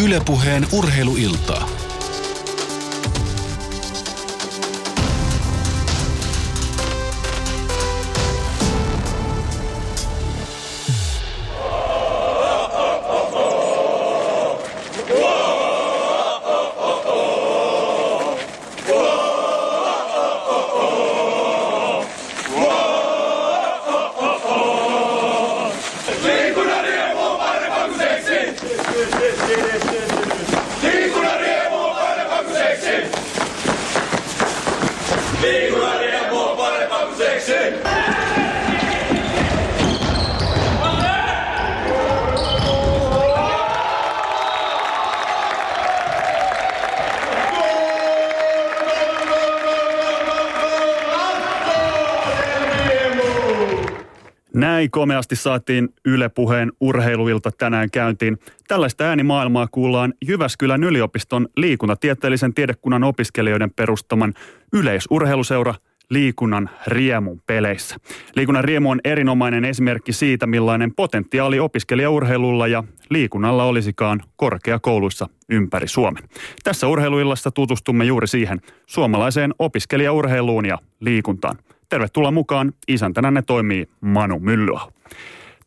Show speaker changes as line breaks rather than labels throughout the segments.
Ylepuheen urheiluiltaa.
Komeasti saatiin Yle Puheen urheiluilta tänään käyntiin. Tällaista äänimaailmaa kuullaan Jyväskylän yliopiston liikuntatieteellisen tiedekunnan opiskelijoiden perustaman yleisurheiluseura liikunnan riemun peleissä. Liikunnan riemu on erinomainen esimerkki siitä, millainen potentiaali opiskelijaurheilulla ja liikunnalla olisikaan korkeakouluissa ympäri Suomen. Tässä urheiluillassa tutustumme juuri siihen suomalaiseen opiskelijaurheiluun ja liikuntaan. Tervetuloa mukaan. Isäntänänne toimii Manu Myllyä.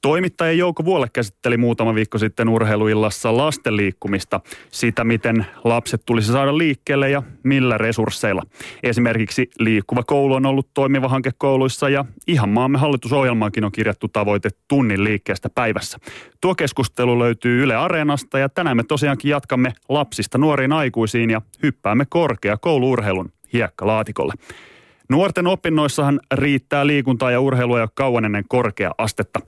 Toimittaja Jouko Vuolle käsitteli muutama viikko sitten urheiluillassa lasten liikkumista, sitä miten lapset tulisi saada liikkeelle ja millä resursseilla. Esimerkiksi liikkuva koulu on ollut toimiva hanke kouluissa ja ihan maamme hallitusohjelmaankin on kirjattu tavoite tunnin liikkeestä päivässä. Tuo keskustelu löytyy Yle Areenasta ja tänään me tosiaankin jatkamme lapsista nuoriin aikuisiin ja hyppäämme korkeakouluurheilun hiekkalaatikolle. Nuorten opinnoissahan riittää liikuntaa ja urheilua jo kauan ennen korkea astetta.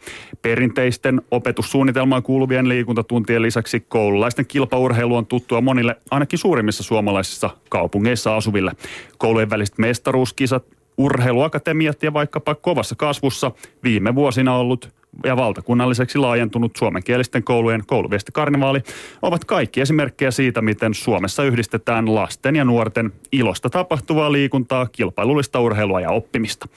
Perinteisten opetussuunnitelmaan kuuluvien liikuntatuntien lisäksi koululaisten kilpaurheilu on tuttua monille ainakin suurimmissa suomalaisissa kaupungeissa asuville. Koulujen väliset mestaruuskisat, urheiluakatemiat ja vaikkapa kovassa kasvussa viime vuosina ollut ja valtakunnalliseksi laajentunut suomenkielisten koulujen kouluviestikarnevaali ovat kaikki esimerkkejä siitä, miten Suomessa yhdistetään lasten ja nuorten ilosta tapahtuvaa liikuntaa, kilpailullista urheilua ja oppimista.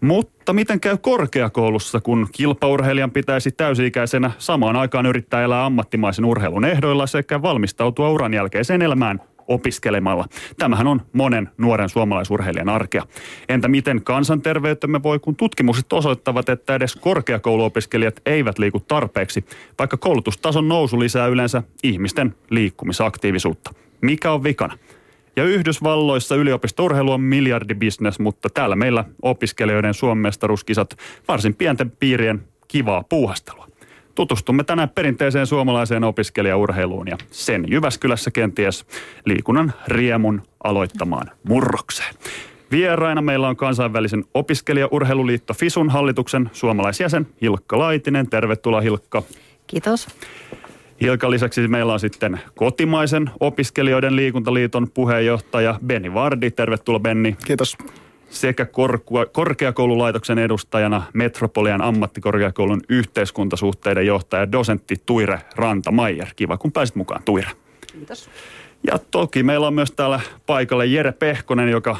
Mutta miten käy korkeakoulussa, kun kilpaurheilijan pitäisi täysi-ikäisenä samaan aikaan yrittää elää ammattimaisen urheilun ehdoilla sekä valmistautua uran jälkeiseen elämään opiskelemalla. Tämähän on monen nuoren suomalaisurheilijan arkea. Entä miten kansanterveytemme voi, kun tutkimukset osoittavat, että edes korkeakouluopiskelijat eivät liiku tarpeeksi, vaikka koulutustason nousu lisää yleensä ihmisten liikkumisaktiivisuutta. Mikä on vikana? Ja Yhdysvalloissa yliopistourheilu on miljardibisnes, mutta täällä meillä opiskelijoiden suomestaruuskisat varsin pienten piirien kivaa puuhastelua. Tutustumme tänään perinteiseen suomalaiseen opiskelijaurheiluun ja sen Jyväskylässä kenties liikunnan riemun aloittamaan murrokseen. Vieraina meillä on kansainvälisen opiskelijaurheiluliitto FISUN hallituksen suomalaisjäsen Hilkka Laitinen. Tervetuloa Hilkka.
Kiitos.
Hilkan lisäksi meillä on sitten kotimaisen opiskelijoiden liikuntaliiton puheenjohtaja Benni Vardi. Tervetuloa Benni.
Kiitos
sekä korkeakoululaitoksen edustajana Metropolian ammattikorkeakoulun yhteiskuntasuhteiden johtaja dosentti Tuire Rantamaier. Kiva, kun pääsit mukaan, Tuire.
Kiitos.
Ja toki meillä on myös täällä paikalle Jere Pehkonen, joka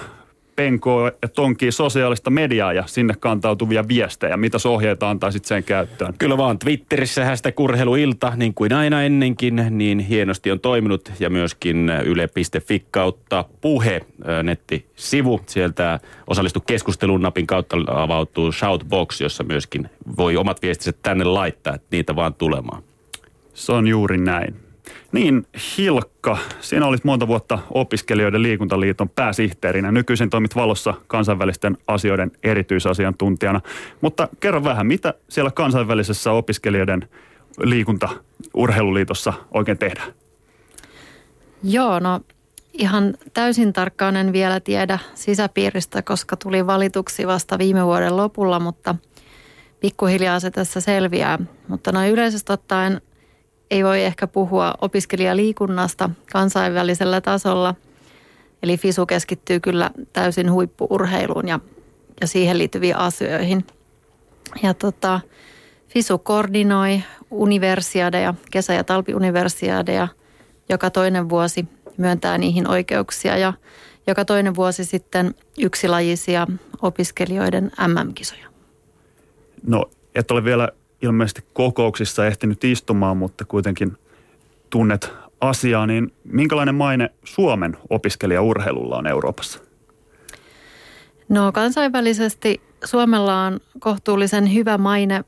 penkoo ja tonkii sosiaalista mediaa ja sinne kantautuvia viestejä. Mitä ohjeita antaisit sen käyttöön?
Kyllä vaan Twitterissä hashtag urheiluilta, niin kuin aina ennenkin, niin hienosti on toiminut. Ja myöskin yle.fi kautta puhe nettisivu. Sieltä osallistu keskustelun napin kautta avautuu Shoutbox, jossa myöskin voi omat viestiset tänne laittaa, että niitä vaan tulemaan.
Se on juuri näin. Niin, Hilkka, sinä olit monta vuotta opiskelijoiden liikuntaliiton pääsihteerinä. Nykyisin toimit valossa kansainvälisten asioiden erityisasiantuntijana. Mutta kerro vähän, mitä siellä kansainvälisessä opiskelijoiden liikunta-urheiluliitossa oikein tehdään?
Joo, no ihan täysin tarkkaan en vielä tiedä sisäpiiristä, koska tuli valituksi vasta viime vuoden lopulla, mutta pikkuhiljaa se tässä selviää. Mutta noin yleisesti ottaen – ei voi ehkä puhua opiskelijaliikunnasta kansainvälisellä tasolla. Eli FISU keskittyy kyllä täysin huippuurheiluun ja, ja siihen liittyviin asioihin. Ja tota, FISU koordinoi universiadeja, kesä- ja talpiuniversiadeja. Joka toinen vuosi myöntää niihin oikeuksia ja joka toinen vuosi sitten yksilajisia opiskelijoiden MM-kisoja.
No, et ole vielä ilmeisesti kokouksissa ehtinyt istumaan, mutta kuitenkin tunnet asiaa, niin minkälainen maine Suomen opiskelijaurheilulla on Euroopassa?
No kansainvälisesti Suomella on kohtuullisen hyvä maine.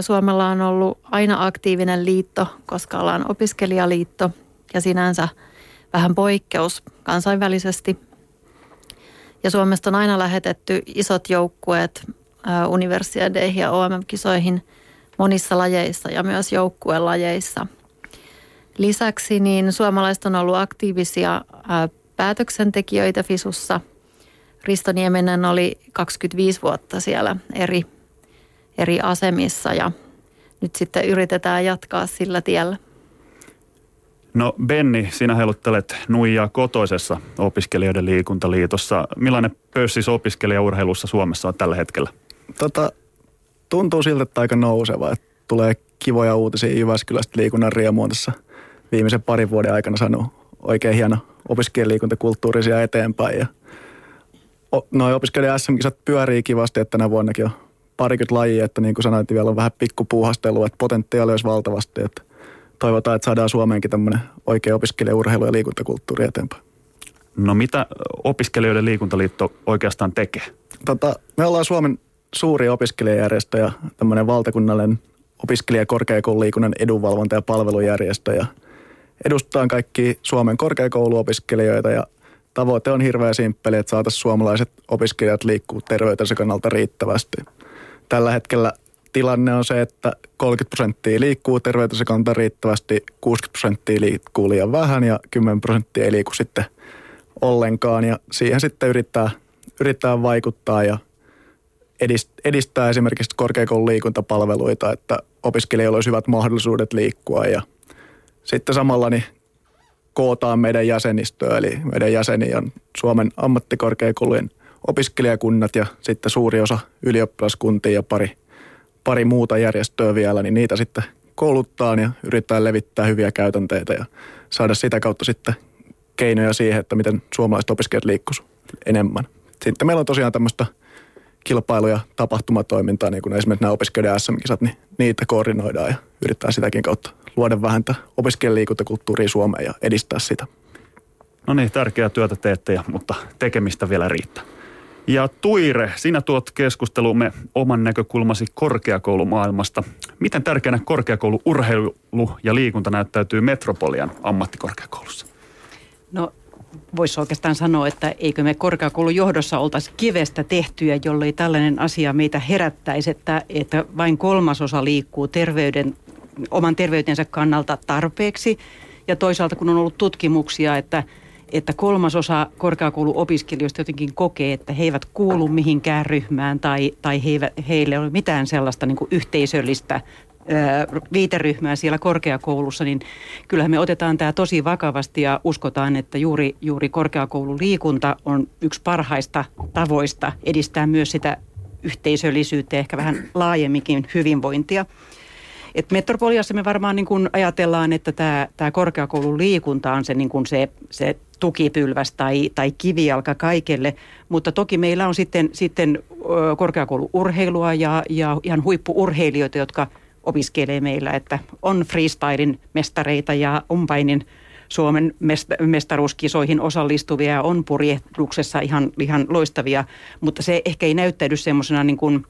Suomella on ollut aina aktiivinen liitto, koska ollaan opiskelijaliitto ja sinänsä vähän poikkeus kansainvälisesti. Ja Suomesta on aina lähetetty isot joukkueet universiadeihin ja OMM-kisoihin monissa lajeissa ja myös joukkuelajeissa. Lisäksi niin suomalaiset on ollut aktiivisia päätöksentekijöitä FISUssa. Risto Nieminen oli 25 vuotta siellä eri, eri asemissa ja nyt sitten yritetään jatkaa sillä tiellä.
No Benni, sinä heiluttelet nuijaa kotoisessa opiskelijoiden liikuntaliitossa. Millainen pössis opiskelijaurheilussa Suomessa on tällä hetkellä?
Tota, tuntuu siltä, että aika nouseva. Että tulee kivoja uutisia Jyväskylästä liikunnan riemuun tässä viimeisen parin vuoden aikana saanut oikein hieno opiskelijaliikuntakulttuuri siellä eteenpäin. Ja noin opiskelijan SM-kisat pyörii kivasti, että tänä vuonnakin on parikymmentä lajia, että niin kuin sanoit, vielä on vähän pikkupuuhastelua, että potentiaali olisi valtavasti, että toivotaan, että saadaan Suomeenkin tämmöinen oikea opiskelijaurheilu- ja liikuntakulttuuri eteenpäin.
No mitä opiskelijoiden liikuntaliitto oikeastaan tekee?
Tota, me ollaan Suomen suuri opiskelijajärjestö ja tämmöinen valtakunnallinen opiskelijakorkeakoululiikunnan edunvalvonta- ja palvelujärjestö. Ja edustaan kaikki Suomen korkeakouluopiskelijoita ja tavoite on hirveän simppeli, että saataisiin suomalaiset opiskelijat liikkuu terveytensä kannalta riittävästi. Tällä hetkellä tilanne on se, että 30 prosenttia liikkuu terveytensä kannalta riittävästi, 60 prosenttia liikkuu liian vähän ja 10 prosenttia ei liiku sitten ollenkaan. Ja siihen sitten yrittää, yrittää vaikuttaa ja edistää esimerkiksi korkeakoulun liikuntapalveluita, että opiskelijoilla olisi hyvät mahdollisuudet liikkua ja sitten samalla niin kootaan meidän jäsenistöä, eli meidän jäseniä on Suomen ammattikorkeakoulujen opiskelijakunnat ja sitten suuri osa ylioppilaskuntia ja pari, pari muuta järjestöä vielä, niin niitä sitten kouluttaa ja yrittää levittää hyviä käytänteitä ja saada sitä kautta sitten keinoja siihen, että miten suomalaiset opiskelijat liikkuisivat enemmän. Sitten meillä on tosiaan tämmöistä – kilpailu- ja tapahtumatoimintaa, niin kuin esimerkiksi nämä opiskelijoiden SM-kisat, niin niitä koordinoidaan ja yritetään sitäkin kautta luoda vähän opiskelijaliikuntakulttuuria Suomeen ja edistää sitä.
No niin, tärkeää työtä teette, mutta tekemistä vielä riittää. Ja Tuire, sinä tuot keskustelumme oman näkökulmasi korkeakoulumaailmasta. Miten tärkeänä korkeakoulu urheilu ja liikunta näyttäytyy Metropolian ammattikorkeakoulussa?
No voisi oikeastaan sanoa, että eikö me korkeakoulun johdossa oltaisi kivestä tehtyjä, jollei tällainen asia meitä herättäisi, että, että vain kolmasosa liikkuu terveyden, oman terveytensä kannalta tarpeeksi. Ja toisaalta kun on ollut tutkimuksia, että, että kolmasosa korkeakouluopiskelijoista jotenkin kokee, että he eivät kuulu mihinkään ryhmään tai, tai he eivät, heille ei ole mitään sellaista niin kuin yhteisöllistä viiteryhmää siellä korkeakoulussa, niin kyllähän me otetaan tämä tosi vakavasti ja uskotaan, että juuri, juuri korkeakoululiikunta on yksi parhaista tavoista edistää myös sitä yhteisöllisyyttä ja ehkä vähän laajemminkin hyvinvointia. Et Metropoliassa me varmaan niin kun ajatellaan, että tämä, tämä korkeakoulun liikunta on se, niin kun se, se tukipylväs tai, tai kivijalka kaikelle, mutta toki meillä on sitten, sitten korkeakouluurheilua ja, ja ihan huippuurheilijoita, jotka – opiskelee meillä, että on freestylin mestareita ja umpainin Suomen mestaruuskisoihin osallistuvia ja on purjehduksessa ihan, ihan loistavia, mutta se ehkä ei näyttäydy semmoisena niin kuin,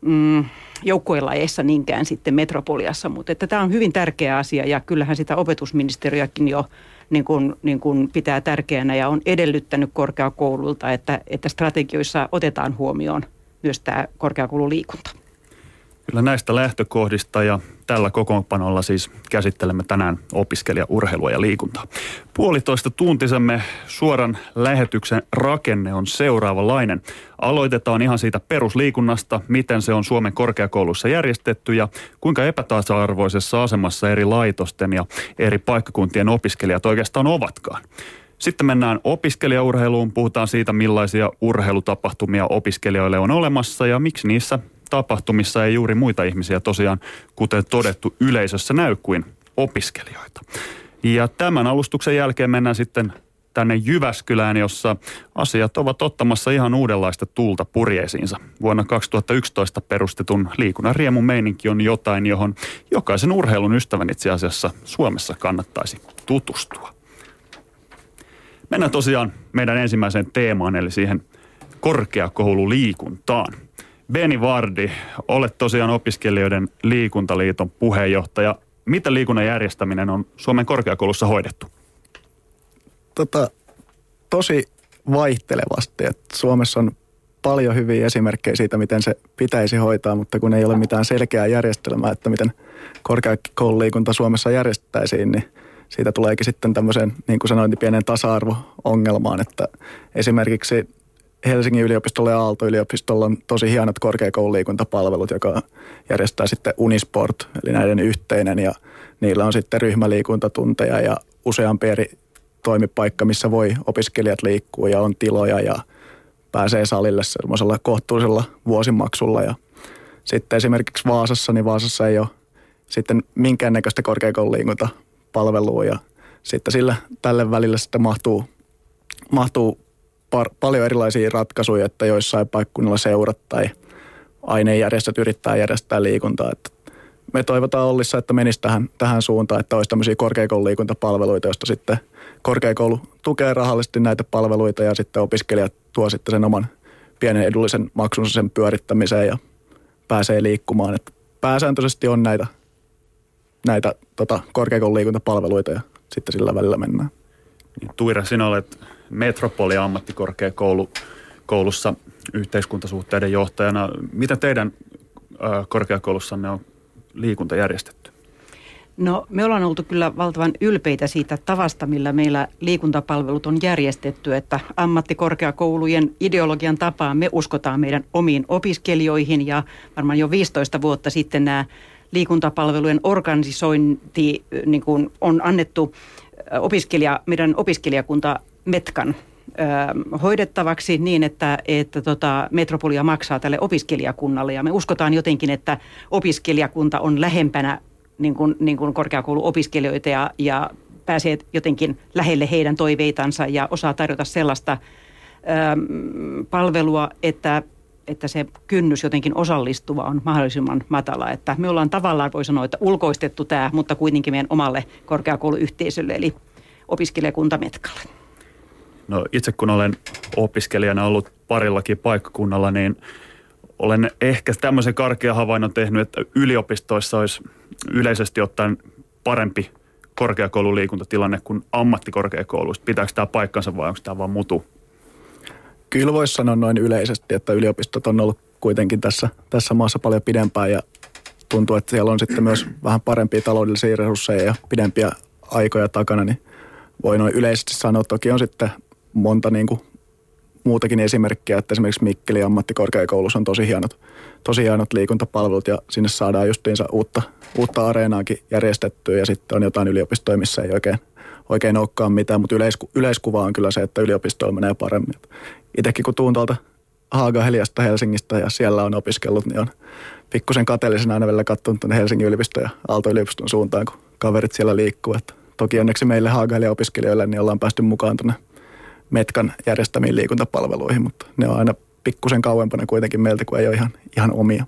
mm, joukkuelajeissa niinkään sitten metropoliassa, mutta että tämä on hyvin tärkeä asia ja kyllähän sitä opetusministeriökin jo niin kuin, niin kuin pitää tärkeänä ja on edellyttänyt korkeakoululta, että, että strategioissa otetaan huomioon myös tämä korkeakoululiikunta.
Kyllä näistä lähtökohdista ja tällä kokoonpanolla siis käsittelemme tänään opiskelijaurheilua ja liikuntaa. Puolitoista tuntisemme suoran lähetyksen rakenne on seuraavanlainen. Aloitetaan ihan siitä perusliikunnasta, miten se on Suomen korkeakoulussa järjestetty ja kuinka epätasa-arvoisessa asemassa eri laitosten ja eri paikkakuntien opiskelijat oikeastaan ovatkaan. Sitten mennään opiskelijaurheiluun, puhutaan siitä millaisia urheilutapahtumia opiskelijoille on olemassa ja miksi niissä tapahtumissa ei juuri muita ihmisiä tosiaan, kuten todettu, yleisössä näy kuin opiskelijoita. Ja tämän alustuksen jälkeen mennään sitten tänne Jyväskylään, jossa asiat ovat ottamassa ihan uudenlaista tuulta purjeisiinsa. Vuonna 2011 perustetun liikunnan riemun meininki on jotain, johon jokaisen urheilun ystävän itse asiassa Suomessa kannattaisi tutustua. Mennään tosiaan meidän ensimmäiseen teemaan, eli siihen korkeakoululiikuntaan. Beni Vardi, olet tosiaan opiskelijoiden liikuntaliiton puheenjohtaja. Mitä liikunnan järjestäminen on Suomen korkeakoulussa hoidettu?
Tota, tosi vaihtelevasti. että Suomessa on paljon hyviä esimerkkejä siitä, miten se pitäisi hoitaa, mutta kun ei ole mitään selkeää järjestelmää, että miten korkeakoululiikunta Suomessa järjestettäisiin, niin siitä tuleekin sitten tämmöiseen, niin kuin sanoin, pienen tasa-arvo-ongelmaan, että esimerkiksi Helsingin yliopistolla ja Aalto-yliopistolla on tosi hienot korkeakoululiikuntapalvelut, joka järjestää sitten Unisport, eli näiden yhteinen, ja niillä on sitten ryhmäliikuntatunteja ja useampi eri toimipaikka, missä voi opiskelijat liikkua ja on tiloja ja pääsee salille semmoisella kohtuullisella vuosimaksulla. Ja sitten esimerkiksi Vaasassa, niin Vaasassa ei ole sitten minkäännäköistä korkeakoululiikuntapalvelua ja sitten sillä tälle välillä sitten mahtuu, mahtuu par, paljon erilaisia ratkaisuja, että joissain paikkunnilla seurat tai ainejärjestöt yrittää järjestää liikuntaa. Että me toivotaan Ollissa, että menisi tähän, tähän suuntaan, että olisi tämmöisiä korkeakoululiikuntapalveluita, joista sitten korkeakoulu tukee rahallisesti näitä palveluita ja sitten opiskelijat tuo sitten sen oman pienen edullisen maksunsa sen pyörittämiseen ja pääsee liikkumaan. Että pääsääntöisesti on näitä, näitä tota, korkeakoululiikuntapalveluita ja sitten sillä välillä mennään.
Tuira, sinä olet Metropoli ammattikorkeakoulu koulussa yhteiskuntasuhteiden johtajana. Mitä teidän korkeakoulussanne on liikunta järjestetty?
No me ollaan oltu kyllä valtavan ylpeitä siitä tavasta, millä meillä liikuntapalvelut on järjestetty, että ammattikorkeakoulujen ideologian tapaan me uskotaan meidän omiin opiskelijoihin ja varmaan jo 15 vuotta sitten nämä liikuntapalvelujen organisointi niin kuin on annettu opiskelija, meidän opiskelijakunta Metkan hoidettavaksi niin, että, että tota, metropolia maksaa tälle opiskelijakunnalle. Ja me uskotaan jotenkin, että opiskelijakunta on lähempänä niin kuin, niin kuin korkeakouluopiskelijoita ja, ja pääsee jotenkin lähelle heidän toiveitansa ja osaa tarjota sellaista ö, palvelua, että, että se kynnys jotenkin osallistuva on mahdollisimman matala. Että me ollaan tavallaan, voi sanoa, että ulkoistettu tämä, mutta kuitenkin meidän omalle korkeakouluyhteisölle, eli opiskelijakunta Metkalle.
No itse kun olen opiskelijana ollut parillakin paikkakunnalla, niin olen ehkä tämmöisen karkea havainnon tehnyt, että yliopistoissa olisi yleisesti ottaen parempi korkeakoululiikuntatilanne kuin ammattikorkeakouluista. Pitääkö tämä paikkansa vai onko tämä vaan mutu?
Kyllä voisi sanoa noin yleisesti, että yliopistot on ollut kuitenkin tässä, tässä maassa paljon pidempään ja tuntuu, että siellä on sitten myös vähän parempia taloudellisia resursseja ja pidempiä aikoja takana, niin voi noin yleisesti sanoa. Toki on sitten monta niin kuin muutakin esimerkkiä, että esimerkiksi Mikkeli ammattikorkeakoulussa on tosi hienot, tosi hienot liikuntapalvelut ja sinne saadaan justiinsa uutta, uutta areenaakin järjestettyä ja sitten on jotain yliopistoja, missä ei oikein, oikein olekaan mitään, mutta yleisku, yleiskuva on kyllä se, että yliopistoilla menee paremmin. Itsekin kun tuun tuolta Haaga Heliasta Helsingistä ja siellä on opiskellut, niin on pikkusen kateellisena aina välillä katsonut tuonne Helsingin yliopiston ja Aalto-yliopiston suuntaan, kun kaverit siellä liikkuu. Että toki onneksi meille Haaga opiskelijoille niin ollaan päästy mukaan tuonne Metkan järjestämiin liikuntapalveluihin, mutta ne on aina pikkusen kauempana kuitenkin meiltä, kun ei ole ihan, ihan omia.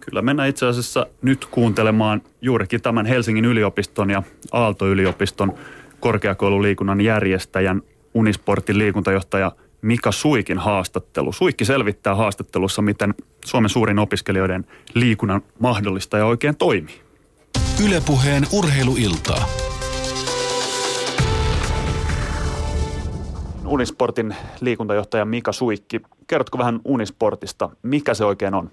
Kyllä mennään itse asiassa nyt kuuntelemaan juurikin tämän Helsingin yliopiston ja Aalto-yliopiston korkeakoululiikunnan järjestäjän Unisportin liikuntajohtaja Mika Suikin haastattelu. Suikki selvittää haastattelussa, miten Suomen suurin opiskelijoiden liikunnan mahdollista ja oikein toimii.
Ylepuheen urheiluiltaa.
Unisportin liikuntajohtaja Mika Suikki. Kerrotko vähän Unisportista? Mikä se oikein on?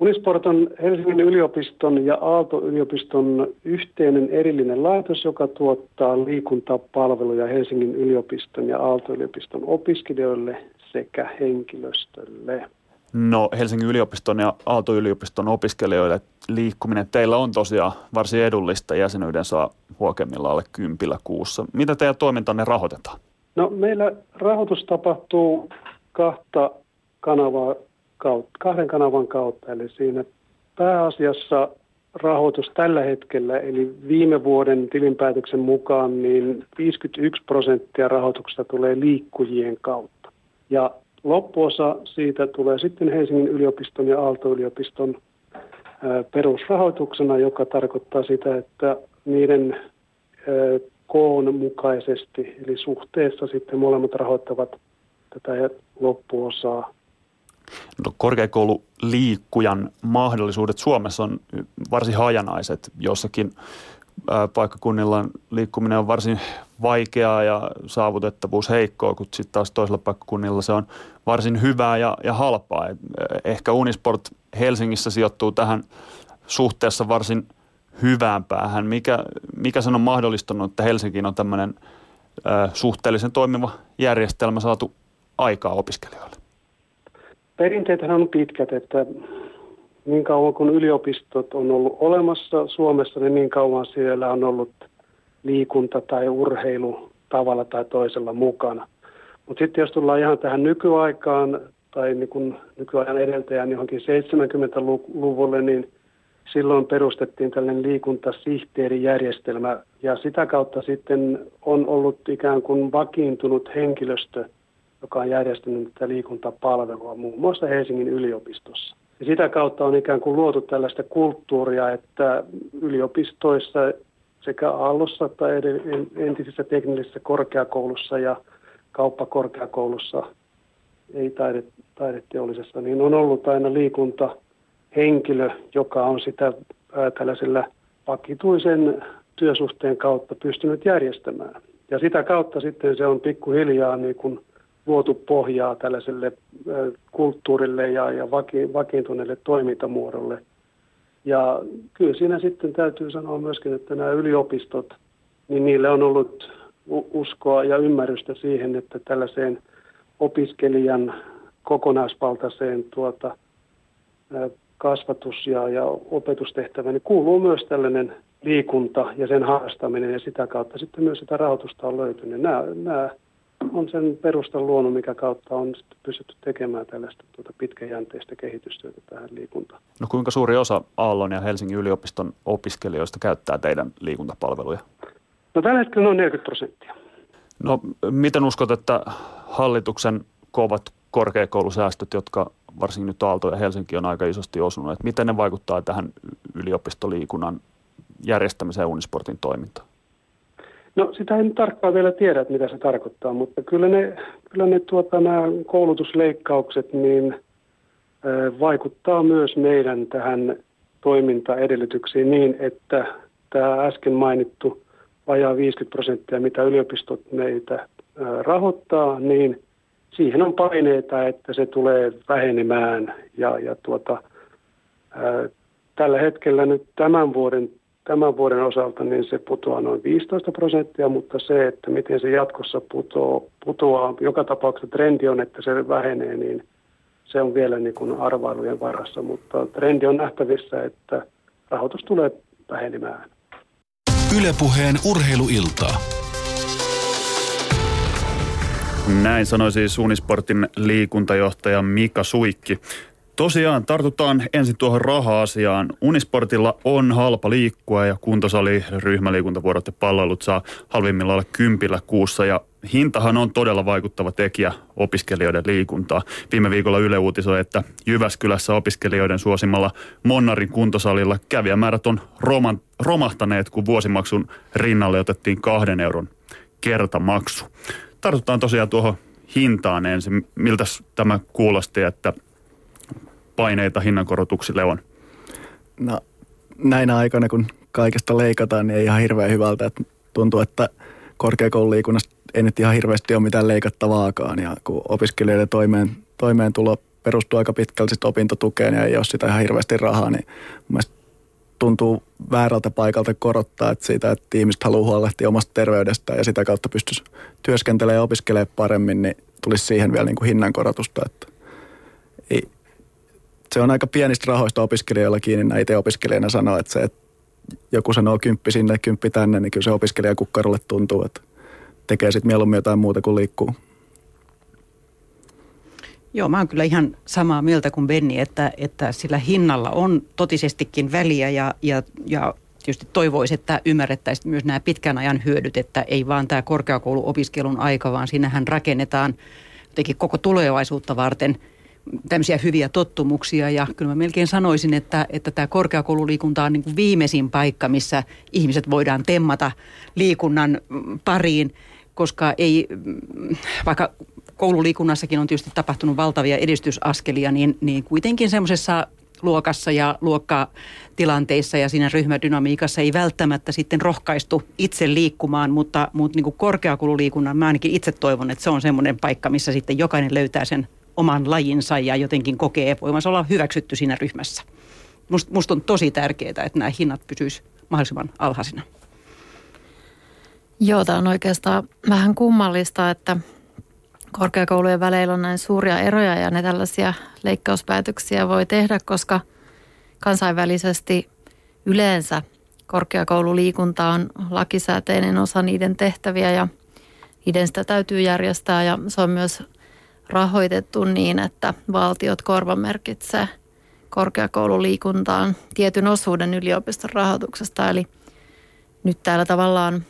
Unisport on Helsingin yliopiston ja Aalto-yliopiston yhteinen erillinen laitos, joka tuottaa liikuntapalveluja Helsingin yliopiston ja Aalto-yliopiston opiskelijoille sekä henkilöstölle.
No Helsingin yliopiston ja Aalto-yliopiston opiskelijoille liikkuminen teillä on tosiaan varsin edullista. Jäsenyyden saa huokemmilla alle kympillä kuussa. Mitä teidän toimintanne rahoitetaan?
No meillä rahoitus tapahtuu kahta kanavaa kautta, kahden kanavan kautta, eli siinä pääasiassa rahoitus tällä hetkellä, eli viime vuoden tilinpäätöksen mukaan, niin 51 prosenttia rahoituksesta tulee liikkujien kautta. Ja loppuosa siitä tulee sitten Helsingin yliopiston ja Aalto-yliopiston perusrahoituksena, joka tarkoittaa sitä, että niiden koon mukaisesti, eli suhteessa sitten molemmat rahoittavat tätä loppuosaa.
No, korkeakoululiikkujan mahdollisuudet Suomessa on varsin hajanaiset. Jossakin paikkakunnilla liikkuminen on varsin vaikeaa ja saavutettavuus heikkoa, kun sitten taas toisella paikkakunnilla se on varsin hyvää ja, ja halpaa. Et ehkä Unisport Helsingissä sijoittuu tähän suhteessa varsin hyvään päähän. Mikä, mikä sen on mahdollistanut, että Helsinkiin on tämmöinen suhteellisen toimiva järjestelmä saatu aikaa opiskelijoille?
Perinteet on pitkät, että niin kauan kuin yliopistot on ollut olemassa Suomessa, niin niin kauan siellä on ollut liikunta tai urheilu tavalla tai toisella mukana. Mutta sitten jos tullaan ihan tähän nykyaikaan tai niin kun nykyajan edeltäjään johonkin 70-luvulle, niin silloin perustettiin tällainen liikuntasihteerijärjestelmä ja sitä kautta sitten on ollut ikään kuin vakiintunut henkilöstö, joka on järjestänyt tätä liikuntapalvelua muun muassa Helsingin yliopistossa. Ja sitä kautta on ikään kuin luotu tällaista kulttuuria, että yliopistoissa sekä Aallossa tai entisissä teknillisissä korkeakoulussa ja kauppakorkeakoulussa, ei taide, taideteollisessa, niin on ollut aina liikuntahenkilö, joka on sitä ää, tällaisella vakituisen työsuhteen kautta pystynyt järjestämään. Ja sitä kautta sitten se on pikkuhiljaa niin kuin luotu pohjaa tällaiselle kulttuurille ja, ja vaki, vakiintuneelle toimintamuodolle. Ja kyllä siinä sitten täytyy sanoa myöskin, että nämä yliopistot, niin niille on ollut uskoa ja ymmärrystä siihen, että tällaiseen opiskelijan kokonaisvaltaiseen tuota, kasvatus- ja, ja opetustehtävään niin kuuluu myös tällainen liikunta ja sen harrastaminen ja sitä kautta sitten myös sitä rahoitusta on löytynyt. Nämä, nämä on sen perustan luonut, mikä kautta on pystytty tekemään tällaista tuota pitkäjänteistä kehitystyötä tähän liikuntaan.
No kuinka suuri osa Aallon ja Helsingin yliopiston opiskelijoista käyttää teidän liikuntapalveluja?
No tällä hetkellä noin 40 prosenttia.
No miten uskot, että hallituksen kovat korkeakoulusäästöt, jotka varsinkin nyt Aalto ja Helsinki on aika isosti osunut, että miten ne vaikuttaa tähän yliopistoliikunnan järjestämiseen Unisportin toimintaan?
No sitä en tarkkaan vielä tiedä, mitä se tarkoittaa, mutta kyllä ne, kyllä ne tuota, nämä koulutusleikkaukset niin vaikuttaa myös meidän tähän toimintaedellytyksiin niin, että tämä äsken mainittu vajaa 50 prosenttia, mitä yliopistot meitä rahoittaa, niin siihen on paineita, että se tulee vähenemään ja, ja tuota, ä, tällä hetkellä nyt tämän vuoden tämän vuoden osalta niin se putoaa noin 15 prosenttia, mutta se, että miten se jatkossa putoaa, putoaa joka tapauksessa trendi on, että se vähenee, niin se on vielä niin kuin arvailujen varassa, mutta trendi on nähtävissä, että rahoitus tulee vähenemään.
Ylepuheen urheiluiltaa.
Näin sanoi siis Unisportin liikuntajohtaja Mika Suikki. Tosiaan, tartutaan ensin tuohon raha-asiaan. Unisportilla on halpa liikkua ja kuntosali, ryhmäliikuntavuorot ja palloilut saa halvimmillaan olla kympillä kuussa ja hintahan on todella vaikuttava tekijä opiskelijoiden liikuntaa. Viime viikolla Yle uutisoi, että Jyväskylässä opiskelijoiden suosimalla Monnarin kuntosalilla kävijämäärät on roman, romahtaneet, kun vuosimaksun rinnalle otettiin kahden euron kertamaksu. Tartutaan tosiaan tuohon hintaan ensin. Miltä tämä kuulosti, että paineita hinnankorotuksille on?
No näinä aikoina, kun kaikesta leikataan, niin ei ihan hirveän hyvältä. Että tuntuu, että korkeakoululiikunnasta ei nyt ihan hirveästi ole mitään leikattavaakaan. Ja kun opiskelijoiden toimeen, toimeentulo perustuu aika pitkälti opintotukeen ja ei ole sitä ihan hirveästi rahaa, niin mielestäni tuntuu väärältä paikalta korottaa että siitä, että ihmiset haluaa huolehtia omasta terveydestään ja sitä kautta pystyisi työskentelemään ja opiskelemaan paremmin, niin tulisi siihen vielä niin kuin hinnankorotusta. Että ei, se on aika pienistä rahoista opiskelijoilla kiinni. Näin itse opiskelijana sanoo, että se, että joku sanoo kymppi sinne, kymppi tänne, niin kyllä se opiskelijakukkarolle tuntuu, että tekee sitten mieluummin jotain muuta kuin liikkuu.
Joo, mä oon kyllä ihan samaa mieltä kuin Benni, että, että sillä hinnalla on totisestikin väliä ja, ja, ja tietysti toivoisi, että ymmärrettäisiin myös nämä pitkän ajan hyödyt, että ei vaan tämä korkeakouluopiskelun aika, vaan siinähän rakennetaan jotenkin koko tulevaisuutta varten tämmöisiä hyviä tottumuksia. Ja kyllä mä melkein sanoisin, että, että tämä korkeakoululiikunta on niin kuin viimeisin paikka, missä ihmiset voidaan temmata liikunnan pariin, koska ei, vaikka koululiikunnassakin on tietysti tapahtunut valtavia edistysaskelia, niin, niin kuitenkin semmoisessa luokassa ja luokkatilanteissa ja siinä ryhmädynamiikassa ei välttämättä sitten rohkaistu itse liikkumaan, mutta, mutta niin kuin korkeakoululiikunnan mä ainakin itse toivon, että se on semmoinen paikka, missä sitten jokainen löytää sen oman lajinsa ja jotenkin kokee voimansa olla hyväksytty siinä ryhmässä. Musta must on tosi tärkeää, että nämä hinnat pysyisivät mahdollisimman alhaisina.
Joo, tämä on oikeastaan vähän kummallista, että korkeakoulujen väleillä on näin suuria eroja ja ne tällaisia leikkauspäätöksiä voi tehdä, koska kansainvälisesti yleensä korkeakoululiikunta on lakisääteinen osa niiden tehtäviä ja niiden sitä täytyy järjestää ja se on myös rahoitettu niin, että valtiot korvamerkitsee korkeakoululiikuntaan tietyn osuuden yliopiston rahoituksesta. Eli nyt täällä tavallaan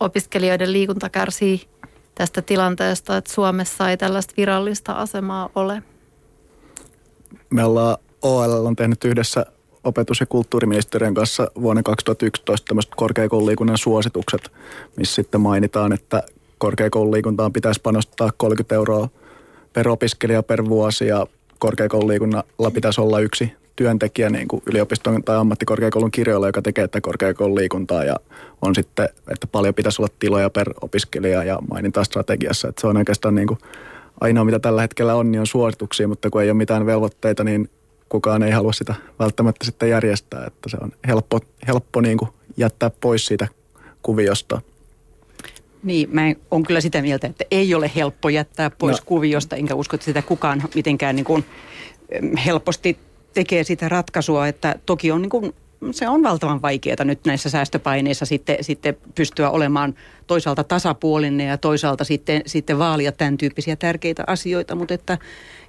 opiskelijoiden liikunta kärsii tästä tilanteesta, että Suomessa ei tällaista virallista asemaa ole?
Me ollaan, OL on tehnyt yhdessä opetus- ja kulttuuriministeriön kanssa vuonna 2011 tämmöiset korkeakoululiikunnan suositukset, missä sitten mainitaan, että korkeakoululiikuntaan pitäisi panostaa 30 euroa per opiskelija per vuosi ja korkeakoululiikunnalla pitäisi olla yksi työntekijä niin kuin yliopiston tai ammattikorkeakoulun kirjoilla, joka tekee tätä korkeakoulun liikuntaa ja on sitten, että paljon pitäisi olla tiloja per opiskelija ja mainintaa strategiassa. Että se on oikeastaan niin kuin ainoa, mitä tällä hetkellä on, niin on suosituksia, mutta kun ei ole mitään velvoitteita, niin kukaan ei halua sitä välttämättä sitten järjestää, että se on helppo, helppo niin kuin jättää pois siitä kuviosta.
Niin, mä on kyllä sitä mieltä, että ei ole helppo jättää pois no. kuviosta, enkä usko, että sitä kukaan mitenkään niin kuin helposti tekee sitä ratkaisua, että toki on niin kuin, se on valtavan vaikeaa nyt näissä säästöpaineissa sitten, sitten pystyä olemaan toisaalta tasapuolinen ja toisaalta sitten, sitten vaalia tämän tyyppisiä tärkeitä asioita, mutta että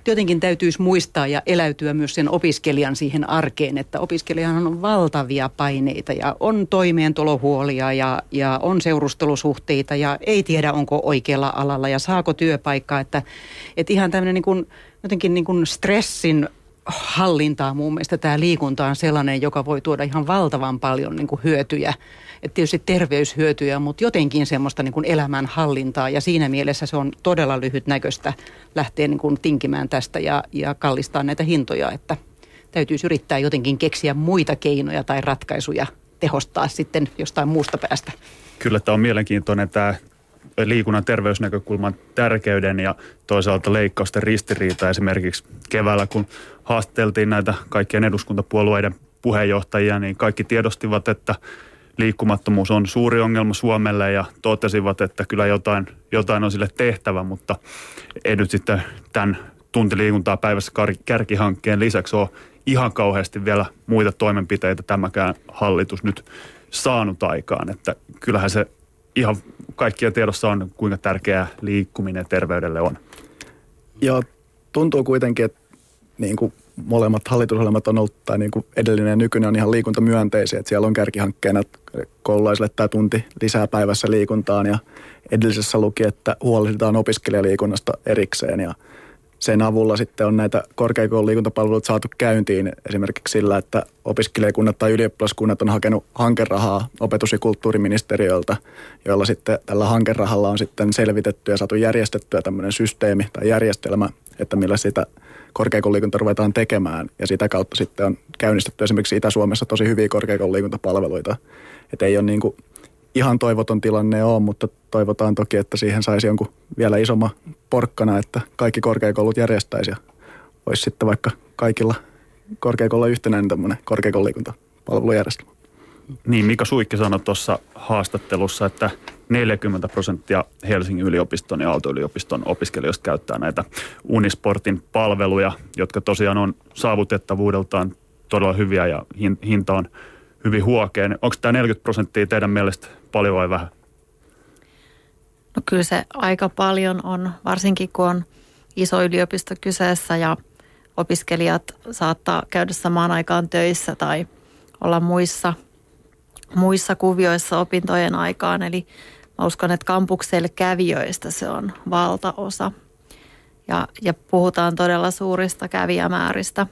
jotenkin täytyisi muistaa ja eläytyä myös sen opiskelijan siihen arkeen, että opiskelijahan on valtavia paineita ja on toimeentulohuolia ja, ja on seurustelusuhteita ja ei tiedä onko oikealla alalla ja saako työpaikkaa, että, että ihan tämmöinen niin kuin, jotenkin niin kuin stressin hallintaa mun mielestä tämä liikunta on sellainen, joka voi tuoda ihan valtavan paljon niin kuin hyötyjä. Et tietysti terveyshyötyjä, mutta jotenkin semmoista niin kuin elämänhallintaa ja siinä mielessä se on todella lyhytnäköistä lähteä niin kuin tinkimään tästä ja, ja kallistaa näitä hintoja, että täytyisi yrittää jotenkin keksiä muita keinoja tai ratkaisuja tehostaa sitten jostain muusta päästä.
Kyllä tämä on mielenkiintoinen tämä liikunnan terveysnäkökulman tärkeyden ja toisaalta leikkausten ristiriita esimerkiksi keväällä, kun haasteltiin näitä kaikkien eduskuntapuolueiden puheenjohtajia, niin kaikki tiedostivat, että liikkumattomuus on suuri ongelma Suomelle ja totesivat, että kyllä jotain, jotain on sille tehtävä, mutta ei nyt sitten tämän tunti liikuntaa päivässä kärkihankkeen lisäksi ole ihan kauheasti vielä muita toimenpiteitä tämäkään hallitus nyt saanut aikaan. Että kyllähän se ihan kaikkia tiedossa on, kuinka tärkeää liikkuminen terveydelle on.
Joo, tuntuu kuitenkin, että niin kuin molemmat hallitusohjelmat on ollut, tai niin kuin edellinen ja nykyinen on ihan liikuntamyönteisiä, että siellä on kärkihankkeena koululaisille tämä tunti lisää päivässä liikuntaan ja edellisessä luki, että huolehditaan opiskelijaliikunnasta erikseen ja – sen avulla sitten on näitä korkeakoulun liikuntapalveluita saatu käyntiin esimerkiksi sillä, että opiskelijakunnat tai ylioppilaskunnat on hakenut hankerahaa opetus- ja kulttuuriministeriöltä, jolla sitten tällä hankerahalla on sitten selvitetty ja saatu järjestettyä tämmöinen systeemi tai järjestelmä, että millä sitä korkeakoululiikunta ruvetaan tekemään. Ja sitä kautta sitten on käynnistetty esimerkiksi Itä-Suomessa tosi hyviä korkeakoululiikuntapalveluita. Että ei ole niin kuin ihan toivoton tilanne on, mutta toivotaan toki, että siihen saisi jonkun vielä isomma porkkana, että kaikki korkeakoulut järjestäisi ja olisi sitten vaikka kaikilla korkeakoululla yhtenäinen tämmöinen korkeakoululiikuntapalvelujärjestelmä.
Niin, Mika Suikki sanoi tuossa haastattelussa, että 40 prosenttia Helsingin yliopiston ja Aalto-yliopiston opiskelijoista käyttää näitä Unisportin palveluja, jotka tosiaan on saavutettavuudeltaan todella hyviä ja hinta on hyvin huokeen. Onko tämä 40 prosenttia teidän mielestä paljon vai vähän?
No kyllä se aika paljon on, varsinkin kun on iso yliopisto kyseessä ja opiskelijat saattaa käydä samaan aikaan töissä tai olla muissa, muissa kuvioissa opintojen aikaan. Eli mä uskon, että kampukselle kävijöistä se on valtaosa. Ja, ja puhutaan todella suurista kävijämääristä.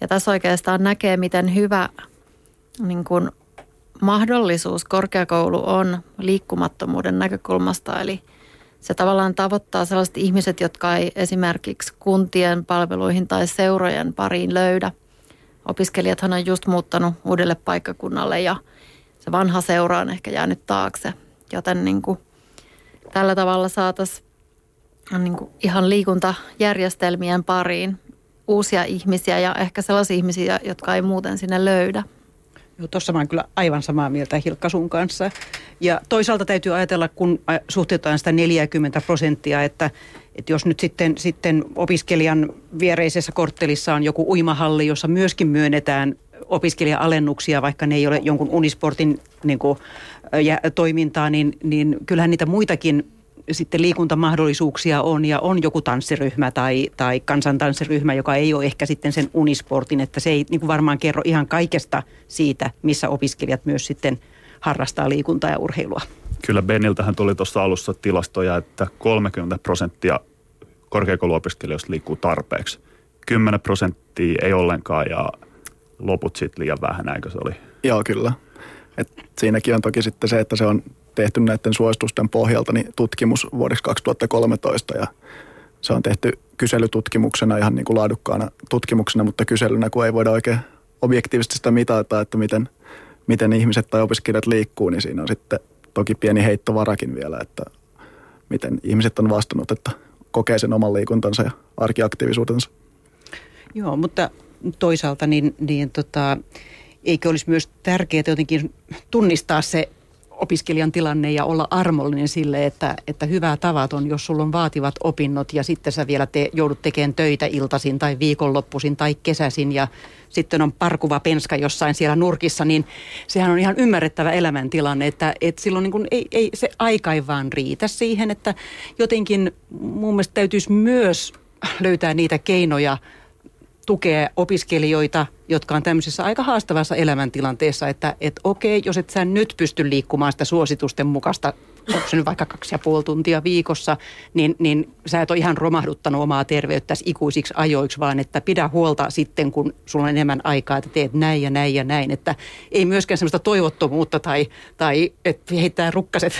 Ja tässä oikeastaan näkee, miten hyvä niin kuin mahdollisuus korkeakoulu on liikkumattomuuden näkökulmasta. Eli se tavallaan tavoittaa sellaiset ihmiset, jotka ei esimerkiksi kuntien palveluihin tai seurojen pariin löydä. Opiskelijathan on just muuttanut uudelle paikkakunnalle ja se vanha seura on ehkä jäänyt taakse. Joten niin kuin tällä tavalla saataisiin niin kuin ihan liikuntajärjestelmien pariin uusia ihmisiä ja ehkä sellaisia ihmisiä, jotka ei muuten sinne löydä.
Tuossa mä oon kyllä aivan samaa mieltä Hilkka sun kanssa. Ja toisaalta täytyy ajatella, kun suhteutetaan sitä 40 prosenttia, että, että jos nyt sitten, sitten opiskelijan viereisessä korttelissa on joku uimahalli, jossa myöskin myönnetään opiskelija-alennuksia, vaikka ne ei ole jonkun unisportin niin kuin, ja, toimintaa, niin, niin kyllähän niitä muitakin sitten liikuntamahdollisuuksia on ja on joku tanssiryhmä tai, tai kansantanssiryhmä, joka ei ole ehkä sitten sen unisportin, että se ei niin kuin varmaan kerro ihan kaikesta siitä, missä opiskelijat myös sitten harrastaa liikuntaa ja urheilua.
Kyllä Beniltähän tuli tuossa alussa tilastoja, että 30 prosenttia korkeakouluopiskelijoista liikkuu tarpeeksi. 10 prosenttia ei ollenkaan ja loput sitten liian vähän, näinkö se oli?
Joo, kyllä. Et siinäkin on toki sitten se, että se on tehty näiden suositusten pohjalta niin tutkimus vuodeksi 2013 ja se on tehty kyselytutkimuksena ihan niin kuin laadukkaana tutkimuksena, mutta kyselynä, kun ei voida oikein objektiivisesti sitä mitata, että miten, miten ihmiset tai opiskelijat liikkuu, niin siinä on sitten toki pieni heittovarakin vielä, että miten ihmiset on vastannut, että kokee sen oman liikuntansa ja arkiaktiivisuutensa.
Joo, mutta toisaalta niin, niin tota, eikö olisi myös tärkeää jotenkin tunnistaa se opiskelijan tilanne ja olla armollinen sille, että, että hyvää tavat on, jos sulla on vaativat opinnot ja sitten sä vielä te, joudut tekemään töitä iltaisin tai viikonloppuisin tai kesäisin ja sitten on parkuva penska jossain siellä nurkissa, niin sehän on ihan ymmärrettävä elämäntilanne, että, että silloin niin kuin ei, ei se aika ei vaan riitä siihen, että jotenkin mun mielestä täytyisi myös löytää niitä keinoja – tukea opiskelijoita, jotka on tämmöisessä aika haastavassa elämäntilanteessa, että et okei, jos et sä nyt pysty liikkumaan sitä suositusten mukaista, onko se nyt vaikka kaksi ja puoli tuntia viikossa, niin, niin sä et ole ihan romahduttanut omaa terveyttäsi ikuisiksi ajoiksi, vaan että pidä huolta sitten, kun sulla on enemmän aikaa, että teet näin ja näin ja näin. Että ei myöskään semmoista toivottomuutta tai, tai että heittää rukkaset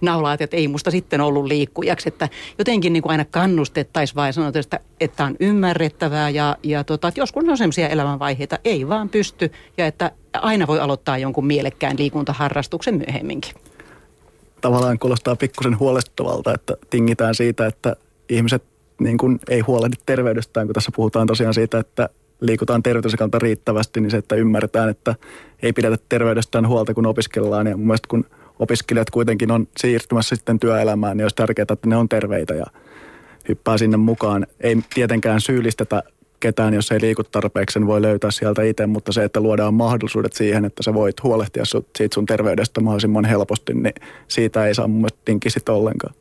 naulaat, että ei musta sitten ollut liikkujaksi. Että jotenkin niin kuin aina kannustettaisiin vai sanotaan, että, että on ymmärrettävää ja, ja tota, että joskus on sellaisia elämänvaiheita, ei vaan pysty ja että aina voi aloittaa jonkun mielekkään liikuntaharrastuksen myöhemminkin.
Tavallaan kuulostaa pikkusen huolestuttavalta, että tingitään siitä, että ihmiset niin kuin ei huolehdi terveydestään, kun tässä puhutaan tosiaan siitä, että liikutaan terveytensä kautta riittävästi, niin se, että ymmärretään, että ei pidetä terveydestään huolta, kun opiskellaan. Ja mun mielestä kun opiskelijat kuitenkin on siirtymässä sitten työelämään, niin olisi tärkeää, että ne on terveitä ja hyppää sinne mukaan. Ei tietenkään syyllistetä ketään, jos ei liiku tarpeeksi, sen voi löytää sieltä itse, mutta se, että luodaan mahdollisuudet siihen, että sä voit huolehtia siitä sun terveydestä mahdollisimman helposti, niin siitä ei saa mun mielestä tinki sitten ollenkaan.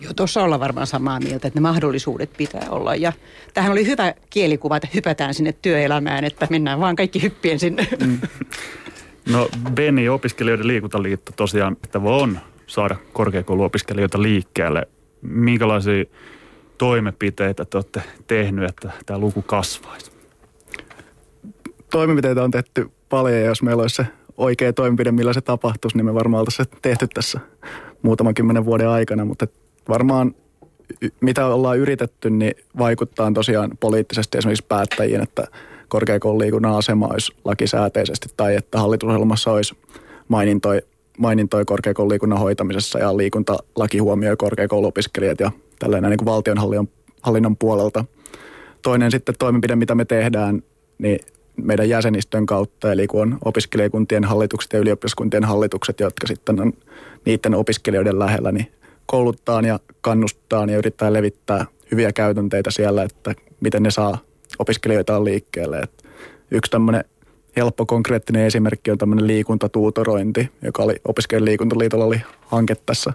Joo, tuossa ollaan varmaan samaa mieltä, että ne mahdollisuudet pitää olla. Ja tähän oli hyvä kielikuva, että hypätään sinne työelämään, että mennään vaan kaikki hyppien sinne. Mm.
No Beni, opiskelijoiden liikuntaliitto tosiaan että on saada korkeakouluopiskelijoita liikkeelle. Minkälaisia toimenpiteitä te olette tehnyt, että tämä luku kasvaisi?
Toimenpiteitä on tehty paljon ja jos meillä olisi se oikea toimenpide, millä se tapahtuisi, niin me varmaan oltaisiin tehty tässä muutaman kymmenen vuoden aikana, mutta varmaan mitä ollaan yritetty, niin vaikuttaa tosiaan poliittisesti esimerkiksi päättäjiin, että korkeakoululiikunnan asema olisi lakisääteisesti tai että hallitusohjelmassa olisi mainintoi, mainintoi korkeakoululiikunnan hoitamisessa ja liikuntalaki huomioi korkeakouluopiskelijat ja tällainen niin kuin valtionhallinnon hallinnon puolelta. Toinen sitten toimenpide, mitä me tehdään, niin meidän jäsenistön kautta, eli kun on opiskelijakuntien hallitukset ja ylioppilaskuntien hallitukset, jotka sitten on niiden opiskelijoiden lähellä, niin kouluttaa ja kannustaa ja yrittää levittää hyviä käytänteitä siellä, että miten ne saa opiskelijoita liikkeelle. Et yksi tämmöinen helppo konkreettinen esimerkki on tämmöinen liikuntatuutorointi, joka oli opiskelijan liikuntaliitolla oli hanke tässä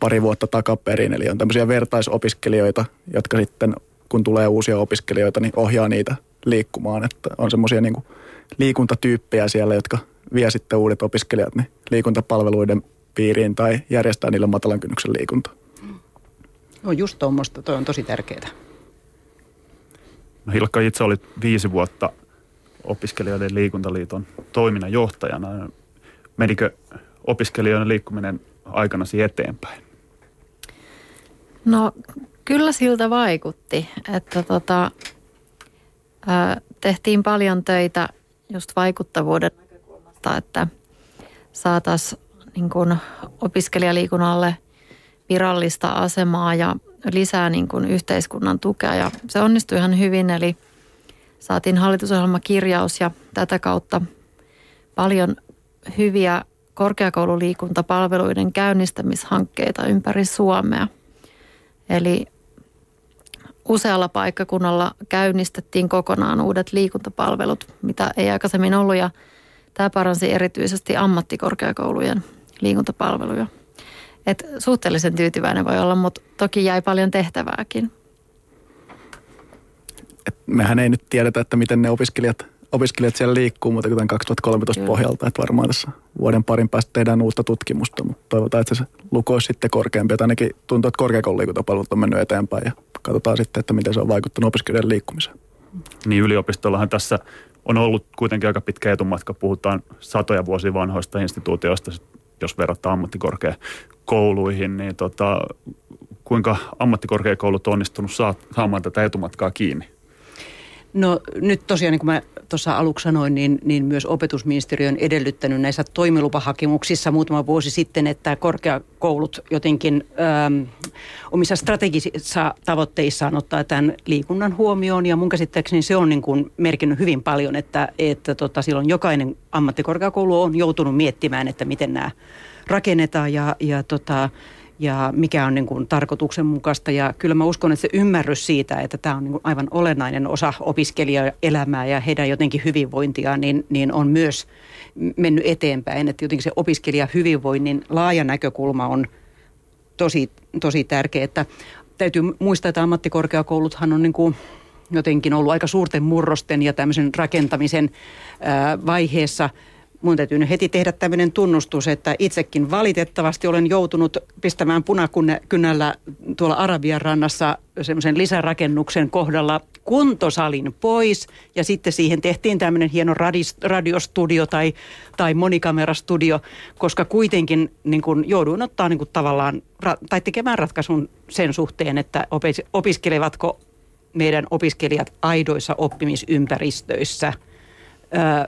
pari vuotta takaperin. Eli on tämmöisiä vertaisopiskelijoita, jotka sitten kun tulee uusia opiskelijoita, niin ohjaa niitä liikkumaan. Että on semmoisia niin liikuntatyyppejä siellä, jotka vie sitten uudet opiskelijat niin liikuntapalveluiden piiriin tai järjestää niille matalan kynnyksen liikuntaa.
No just tuommoista, toi on tosi tärkeää.
No Hilkka, itse olit viisi vuotta opiskelijoiden liikuntaliiton toiminnan johtajana. Menikö opiskelijoiden liikkuminen aikanasi eteenpäin?
No kyllä siltä vaikutti, että tota, tehtiin paljon töitä just vaikuttavuuden näkökulmasta, että saataisiin niin opiskelijaliikunnalle virallista asemaa ja lisää niin kuin yhteiskunnan tukea ja se onnistui ihan hyvin, eli saatiin hallitusohjelmakirjaus ja tätä kautta paljon hyviä korkeakoululiikuntapalveluiden käynnistämishankkeita ympäri Suomea. Eli usealla paikkakunnalla käynnistettiin kokonaan uudet liikuntapalvelut, mitä ei aikaisemmin ollut ja tämä paransi erityisesti ammattikorkeakoulujen liikuntapalveluja. Et suhteellisen tyytyväinen voi olla, mutta toki jäi paljon tehtävääkin.
Et mehän ei nyt tiedetä, että miten ne opiskelijat, opiskelijat siellä liikkuu, mutta kuten 2013 Kyllä. pohjalta, että varmaan tässä vuoden parin päästä tehdään uutta tutkimusta, mutta toivotaan, että se luku olisi sitten korkeampi. Että ainakin tuntuu, että korkeakoululiikuntapalvelut on mennyt eteenpäin ja katsotaan sitten, että miten se on vaikuttanut opiskelijoiden liikkumiseen.
Niin yliopistollahan tässä on ollut kuitenkin aika pitkä etumatka. Puhutaan satoja vuosia vanhoista instituutioista, jos verrataan ammattikorkeakouluihin, niin tota, kuinka ammattikorkeakoulut on onnistunut saamaan tätä etumatkaa kiinni?
No nyt tosiaan, niin kuin mä tuossa aluksi sanoin, niin, niin myös opetusministeriö on edellyttänyt näissä toimilupahakemuksissa muutama vuosi sitten, että korkeakoulut jotenkin ähm, omissa strategisissa tavoitteissaan ottaa tämän liikunnan huomioon. Ja mun käsittääkseni se on niin kuin merkinnyt hyvin paljon, että, että tota, silloin jokainen ammattikorkeakoulu on joutunut miettimään, että miten nämä rakennetaan ja, ja tota, ja mikä on niin kuin tarkoituksenmukaista. Ja kyllä mä uskon, että se ymmärrys siitä, että tämä on niin kuin aivan olennainen osa opiskelijaelämää ja heidän jotenkin hyvinvointiaan, niin, niin on myös mennyt eteenpäin. Että jotenkin se opiskelija hyvinvoinnin laaja näkökulma on tosi, tosi tärkeä. Että täytyy muistaa, että ammattikorkeakouluthan on niin kuin jotenkin ollut aika suurten murrosten ja tämmöisen rakentamisen vaiheessa – mun täytyy nyt heti tehdä tämmöinen tunnustus, että itsekin valitettavasti olen joutunut pistämään punakynnällä tuolla Arabian rannassa semmoisen lisärakennuksen kohdalla kuntosalin pois. Ja sitten siihen tehtiin tämmöinen hieno radiostudio tai, tai monikamerastudio, koska kuitenkin niin kun jouduin ottaa niin kun tavallaan tai tekemään ratkaisun sen suhteen, että opiskelevatko meidän opiskelijat aidoissa oppimisympäristöissä –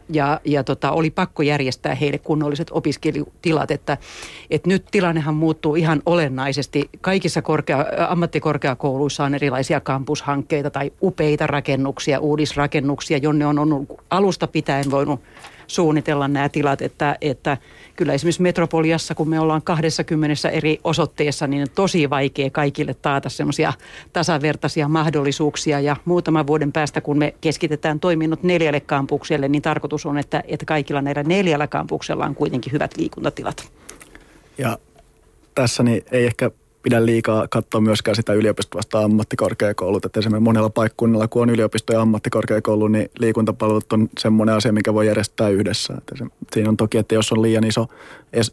ja, ja tota, oli pakko järjestää heille kunnolliset opiskelutilat, että, että nyt tilannehan muuttuu ihan olennaisesti. Kaikissa korkea, ammattikorkeakouluissa on erilaisia kampushankkeita tai upeita rakennuksia, uudisrakennuksia, jonne on, on alusta pitäen voinut suunnitella nämä tilat, että, että kyllä esimerkiksi Metropoliassa, kun me ollaan 20 eri osoitteessa, niin on tosi vaikea kaikille taata semmoisia tasavertaisia mahdollisuuksia. Ja muutaman vuoden päästä, kun me keskitetään toiminnot neljälle kampukselle, niin tarkoitus on, että, että kaikilla näillä neljällä kampuksella on kuitenkin hyvät liikuntatilat.
Ja tässä niin ei ehkä pidä liikaa katsoa myöskään sitä yliopistosta ammattikorkeakoulut. Että esimerkiksi monella paikkunnalla, kun on yliopisto ja ammattikorkeakoulu, niin liikuntapalvelut on semmoinen asia, mikä voi järjestää yhdessä. Että siinä on toki, että jos on liian iso,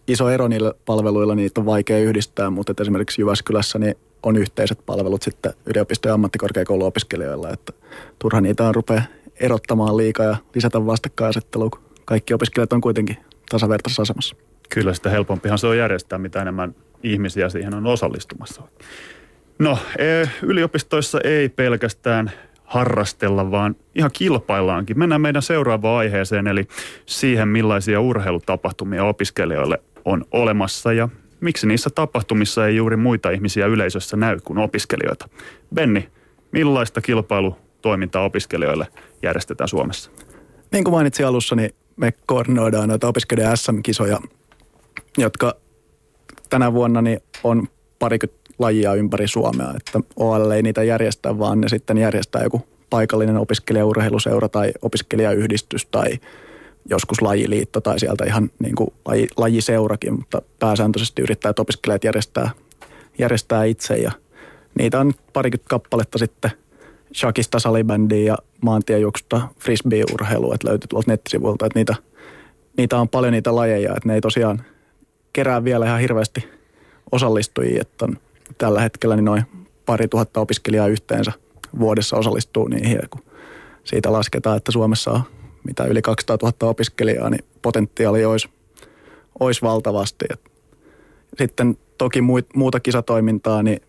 iso ero niillä palveluilla, niin niitä on vaikea yhdistää, mutta että esimerkiksi Jyväskylässä niin on yhteiset palvelut sitten yliopisto- ja ammattikorkeakouluopiskelijoilla, että turha niitä on rupea erottamaan liikaa ja lisätä vastakkainasettelua, kun kaikki opiskelijat on kuitenkin tasavertaisessa asemassa.
Kyllä sitä helpompihan se on järjestää, mitä enemmän ihmisiä siihen on osallistumassa. No, e, yliopistoissa ei pelkästään harrastella, vaan ihan kilpaillaankin. Mennään meidän seuraavaan aiheeseen, eli siihen millaisia urheilutapahtumia opiskelijoille on olemassa ja miksi niissä tapahtumissa ei juuri muita ihmisiä yleisössä näy kuin opiskelijoita. Benni, millaista kilpailutoimintaa opiskelijoille järjestetään Suomessa?
Niin kuin mainitsin alussa, niin me koordinoidaan noita opiskelijoiden SM-kisoja, jotka tänä vuonna niin on parikymmentä lajia ympäri Suomea, että OL ei niitä järjestä, vaan ne sitten järjestää joku paikallinen opiskelijaurheiluseura tai opiskelijayhdistys tai joskus lajiliitto tai sieltä ihan niin kuin laji, lajiseurakin, mutta pääsääntöisesti yrittää, että opiskelijat järjestää järjestää itse. Ja niitä on parikymmentä kappaletta sitten shakista salibändiä ja maantiejuoksusta frisbee-urheilua, että löytyy tuolta nettisivuilta, että niitä, niitä on paljon niitä lajeja, että ne ei tosiaan kerää vielä ihan hirveästi osallistujia, että on tällä hetkellä niin noin pari tuhatta opiskelijaa yhteensä vuodessa osallistuu niihin kun siitä lasketaan, että Suomessa on mitä yli 200 000 opiskelijaa, niin potentiaali olisi, olisi valtavasti. Sitten toki muuta kisatoimintaa, niin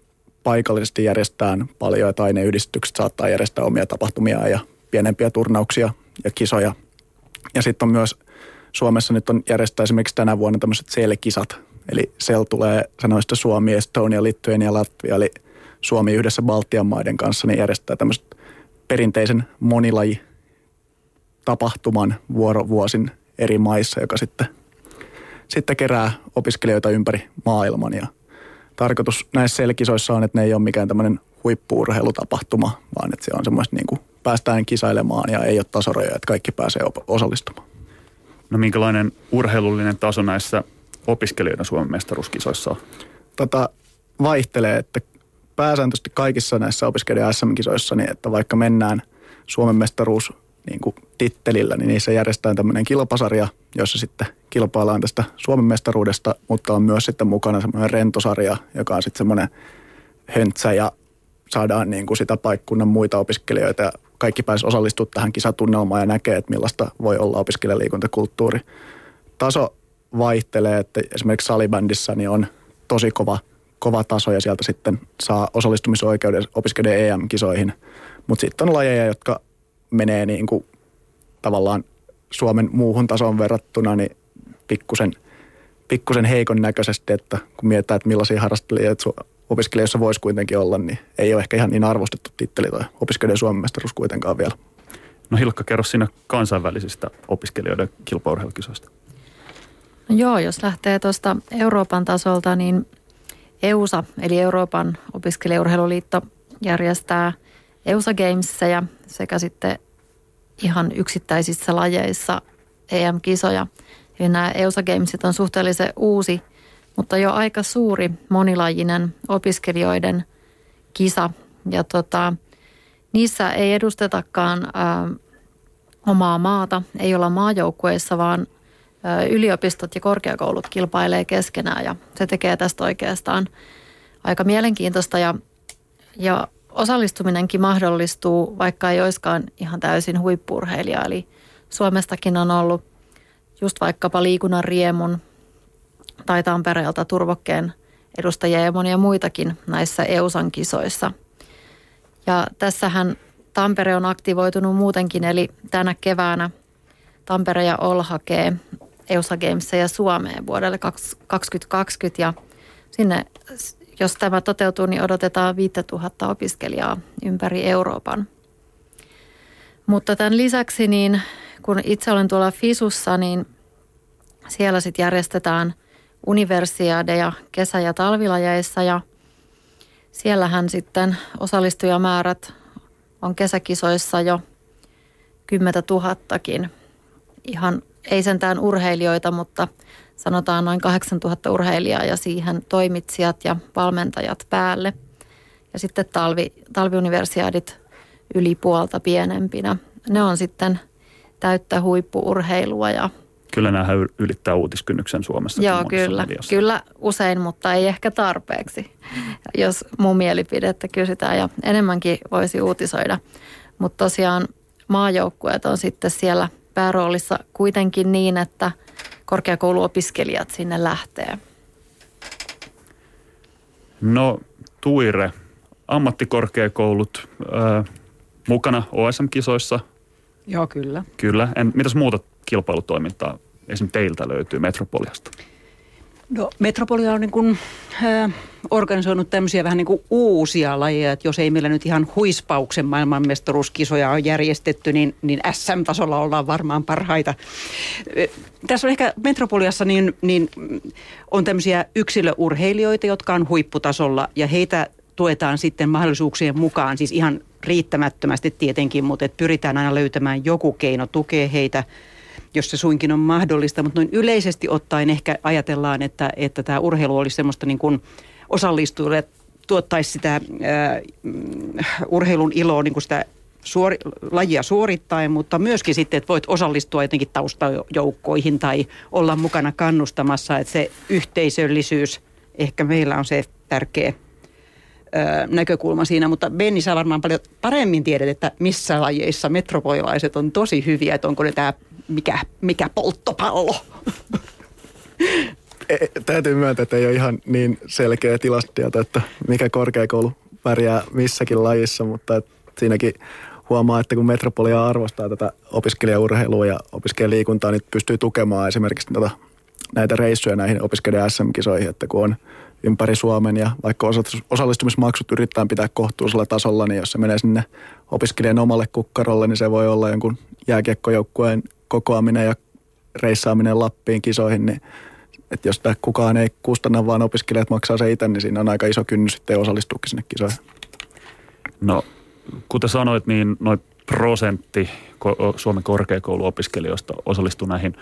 paikallisesti järjestetään paljon, että aineyhdistykset saattaa järjestää omia tapahtumia ja pienempiä turnauksia ja kisoja. Ja sitten on myös Suomessa nyt on järjestää esimerkiksi tänä vuonna tämmöiset CEL-kisat. Eli CEL tulee sanoista Suomi, Estonia, Lithuania ja Latvia, eli Suomi yhdessä Baltian maiden kanssa niin järjestää tämmöiset perinteisen monilaji tapahtuman vuorovuosin eri maissa, joka sitten, sitten kerää opiskelijoita ympäri maailman. Ja tarkoitus näissä selkisoissa on, että ne ei ole mikään tämmöinen huippuurheilutapahtuma, vaan että se on semmoista niin kuin päästään kisailemaan ja ei ole tasorajoja, että kaikki pääsee osallistumaan.
No minkälainen urheilullinen taso näissä opiskelijoiden Suomen mestaruuskisoissa on?
Tota, vaihtelee, että pääsääntöisesti kaikissa näissä opiskelijoiden SM-kisoissa, niin että vaikka mennään Suomen mestaruus niin kuin tittelillä, niin niissä järjestetään tämmöinen kilpasarja, jossa sitten kilpaillaan tästä Suomen mestaruudesta, mutta on myös sitten mukana semmoinen rentosarja, joka on sitten semmoinen höntsä ja saadaan niin kuin sitä paikkunnan muita opiskelijoita ja kaikki pääsisi osallistumaan tähän kisatunnelmaan ja näkee, että millaista voi olla opiskelijaliikuntakulttuuri. Taso vaihtelee, että esimerkiksi salibändissä niin on tosi kova, kova taso ja sieltä sitten saa osallistumisoikeuden opiskelijoiden EM-kisoihin. Mutta sitten on lajeja, jotka menee niin kuin tavallaan Suomen muuhun tasoon verrattuna niin pikkusen, pikkusen heikon näköisesti, että kun mietitään, että millaisia harrastelijoita opiskelijoissa voisi kuitenkin olla, niin ei ole ehkä ihan niin arvostettu titteli tai opiskelijoiden Suomen mestaruus kuitenkaan vielä.
No Hilkka, kerro sinä kansainvälisistä opiskelijoiden kilpaurheilukisoista.
No joo, jos lähtee tuosta Euroopan tasolta, niin EUSA, eli Euroopan opiskelijaurheiluliitto, järjestää EUSA Gamesia sekä sitten ihan yksittäisissä lajeissa EM-kisoja. Eli nämä EUSA Gamesit on suhteellisen uusi, mutta jo aika suuri monilajinen opiskelijoiden kisa. Ja tota, niissä ei edustetakaan ää, omaa maata, ei olla maajoukkueissa, vaan ää, yliopistot ja korkeakoulut kilpailee keskenään ja se tekee tästä oikeastaan aika mielenkiintoista ja, ja osallistuminenkin mahdollistuu, vaikka ei olisikaan ihan täysin huippurheilija. Eli Suomestakin on ollut just vaikkapa liikunnan riemun tai Tampereelta turvokkeen edustajia ja monia muitakin näissä EUSAN kisoissa. Ja tässähän Tampere on aktivoitunut muutenkin, eli tänä keväänä Tampere ja Ol hakee EUSA Gamesia Suomeen vuodelle 2020 ja sinne jos tämä toteutuu, niin odotetaan 5000 opiskelijaa ympäri Euroopan. Mutta tämän lisäksi, niin kun itse olen tuolla FISUssa, niin siellä sitten järjestetään universiadeja kesä- ja talvilajeissa ja siellähän sitten osallistujamäärät on kesäkisoissa jo 10 tuhattakin. Ihan ei sentään urheilijoita, mutta sanotaan noin 8000 urheilijaa ja siihen toimitsijat ja valmentajat päälle. Ja sitten talvi, talviuniversiaadit yli puolta pienempinä. Ne on sitten täyttä huippuurheilua ja
Kyllä nämä ylittää uutiskynnyksen Suomessa.
Joo, kyllä. Mediassa. Kyllä usein, mutta ei ehkä tarpeeksi, jos mun mielipidettä kysytään. Ja enemmänkin voisi uutisoida. Mutta tosiaan maajoukkueet on sitten siellä pääroolissa kuitenkin niin, että – korkeakouluopiskelijat sinne lähtee?
No Tuire, ammattikorkeakoulut äh, mukana OSM-kisoissa.
Joo, kyllä.
Kyllä. En, mitäs muuta kilpailutoimintaa esimerkiksi teiltä löytyy Metropoliasta?
No Metropolia on niin kuin, äh, organisoinut tämmöisiä vähän niin kuin uusia lajeja, että jos ei meillä nyt ihan huispauksen maailmanmestaruuskisoja on järjestetty, niin, niin SM-tasolla ollaan varmaan parhaita. Tässä on ehkä Metropoliassa niin, niin on tämmöisiä yksilöurheilijoita, jotka on huipputasolla ja heitä tuetaan sitten mahdollisuuksien mukaan, siis ihan riittämättömästi tietenkin, mutta pyritään aina löytämään joku keino tukea heitä – jos se suinkin on mahdollista, mutta noin yleisesti ottaen ehkä ajatellaan, että, että tämä urheilu olisi semmoista niin kuin osallistujille tuottaisi sitä äh, urheilun iloa, niin kuin sitä suori, lajia suorittaen, mutta myöskin sitten, että voit osallistua jotenkin taustajoukkoihin tai olla mukana kannustamassa, että se yhteisöllisyys ehkä meillä on se tärkeä näkökulma siinä, mutta Benni saa varmaan paljon paremmin tiedät, että missä lajeissa metropolilaiset on tosi hyviä, että onko ne tämä mikä, mikä polttopallo.
E, e, täytyy myöntää, että ei ole ihan niin selkeä tilastotieto, että mikä korkeakoulu pärjää missäkin lajissa, mutta siinäkin huomaa, että kun Metropolia arvostaa tätä opiskelijaurheilua ja opiskelijaliikuntaa, niin pystyy tukemaan esimerkiksi tätä, näitä reissuja näihin opiskelijan SM-kisoihin, että kun on ympäri Suomen ja vaikka osallistumismaksut yritetään pitää kohtuullisella tasolla, niin jos se menee sinne opiskelijan omalle kukkarolle, niin se voi olla jonkun jääkiekkojoukkueen kokoaminen ja reissaaminen Lappiin kisoihin, niin että jos sitä kukaan ei kustanna, vaan opiskelijat maksaa se itse, niin siinä on aika iso kynnys sitten osallistuukin sinne kisoihin.
No kuten sanoit, niin noin prosentti Suomen korkeakouluopiskelijoista osallistuu näihin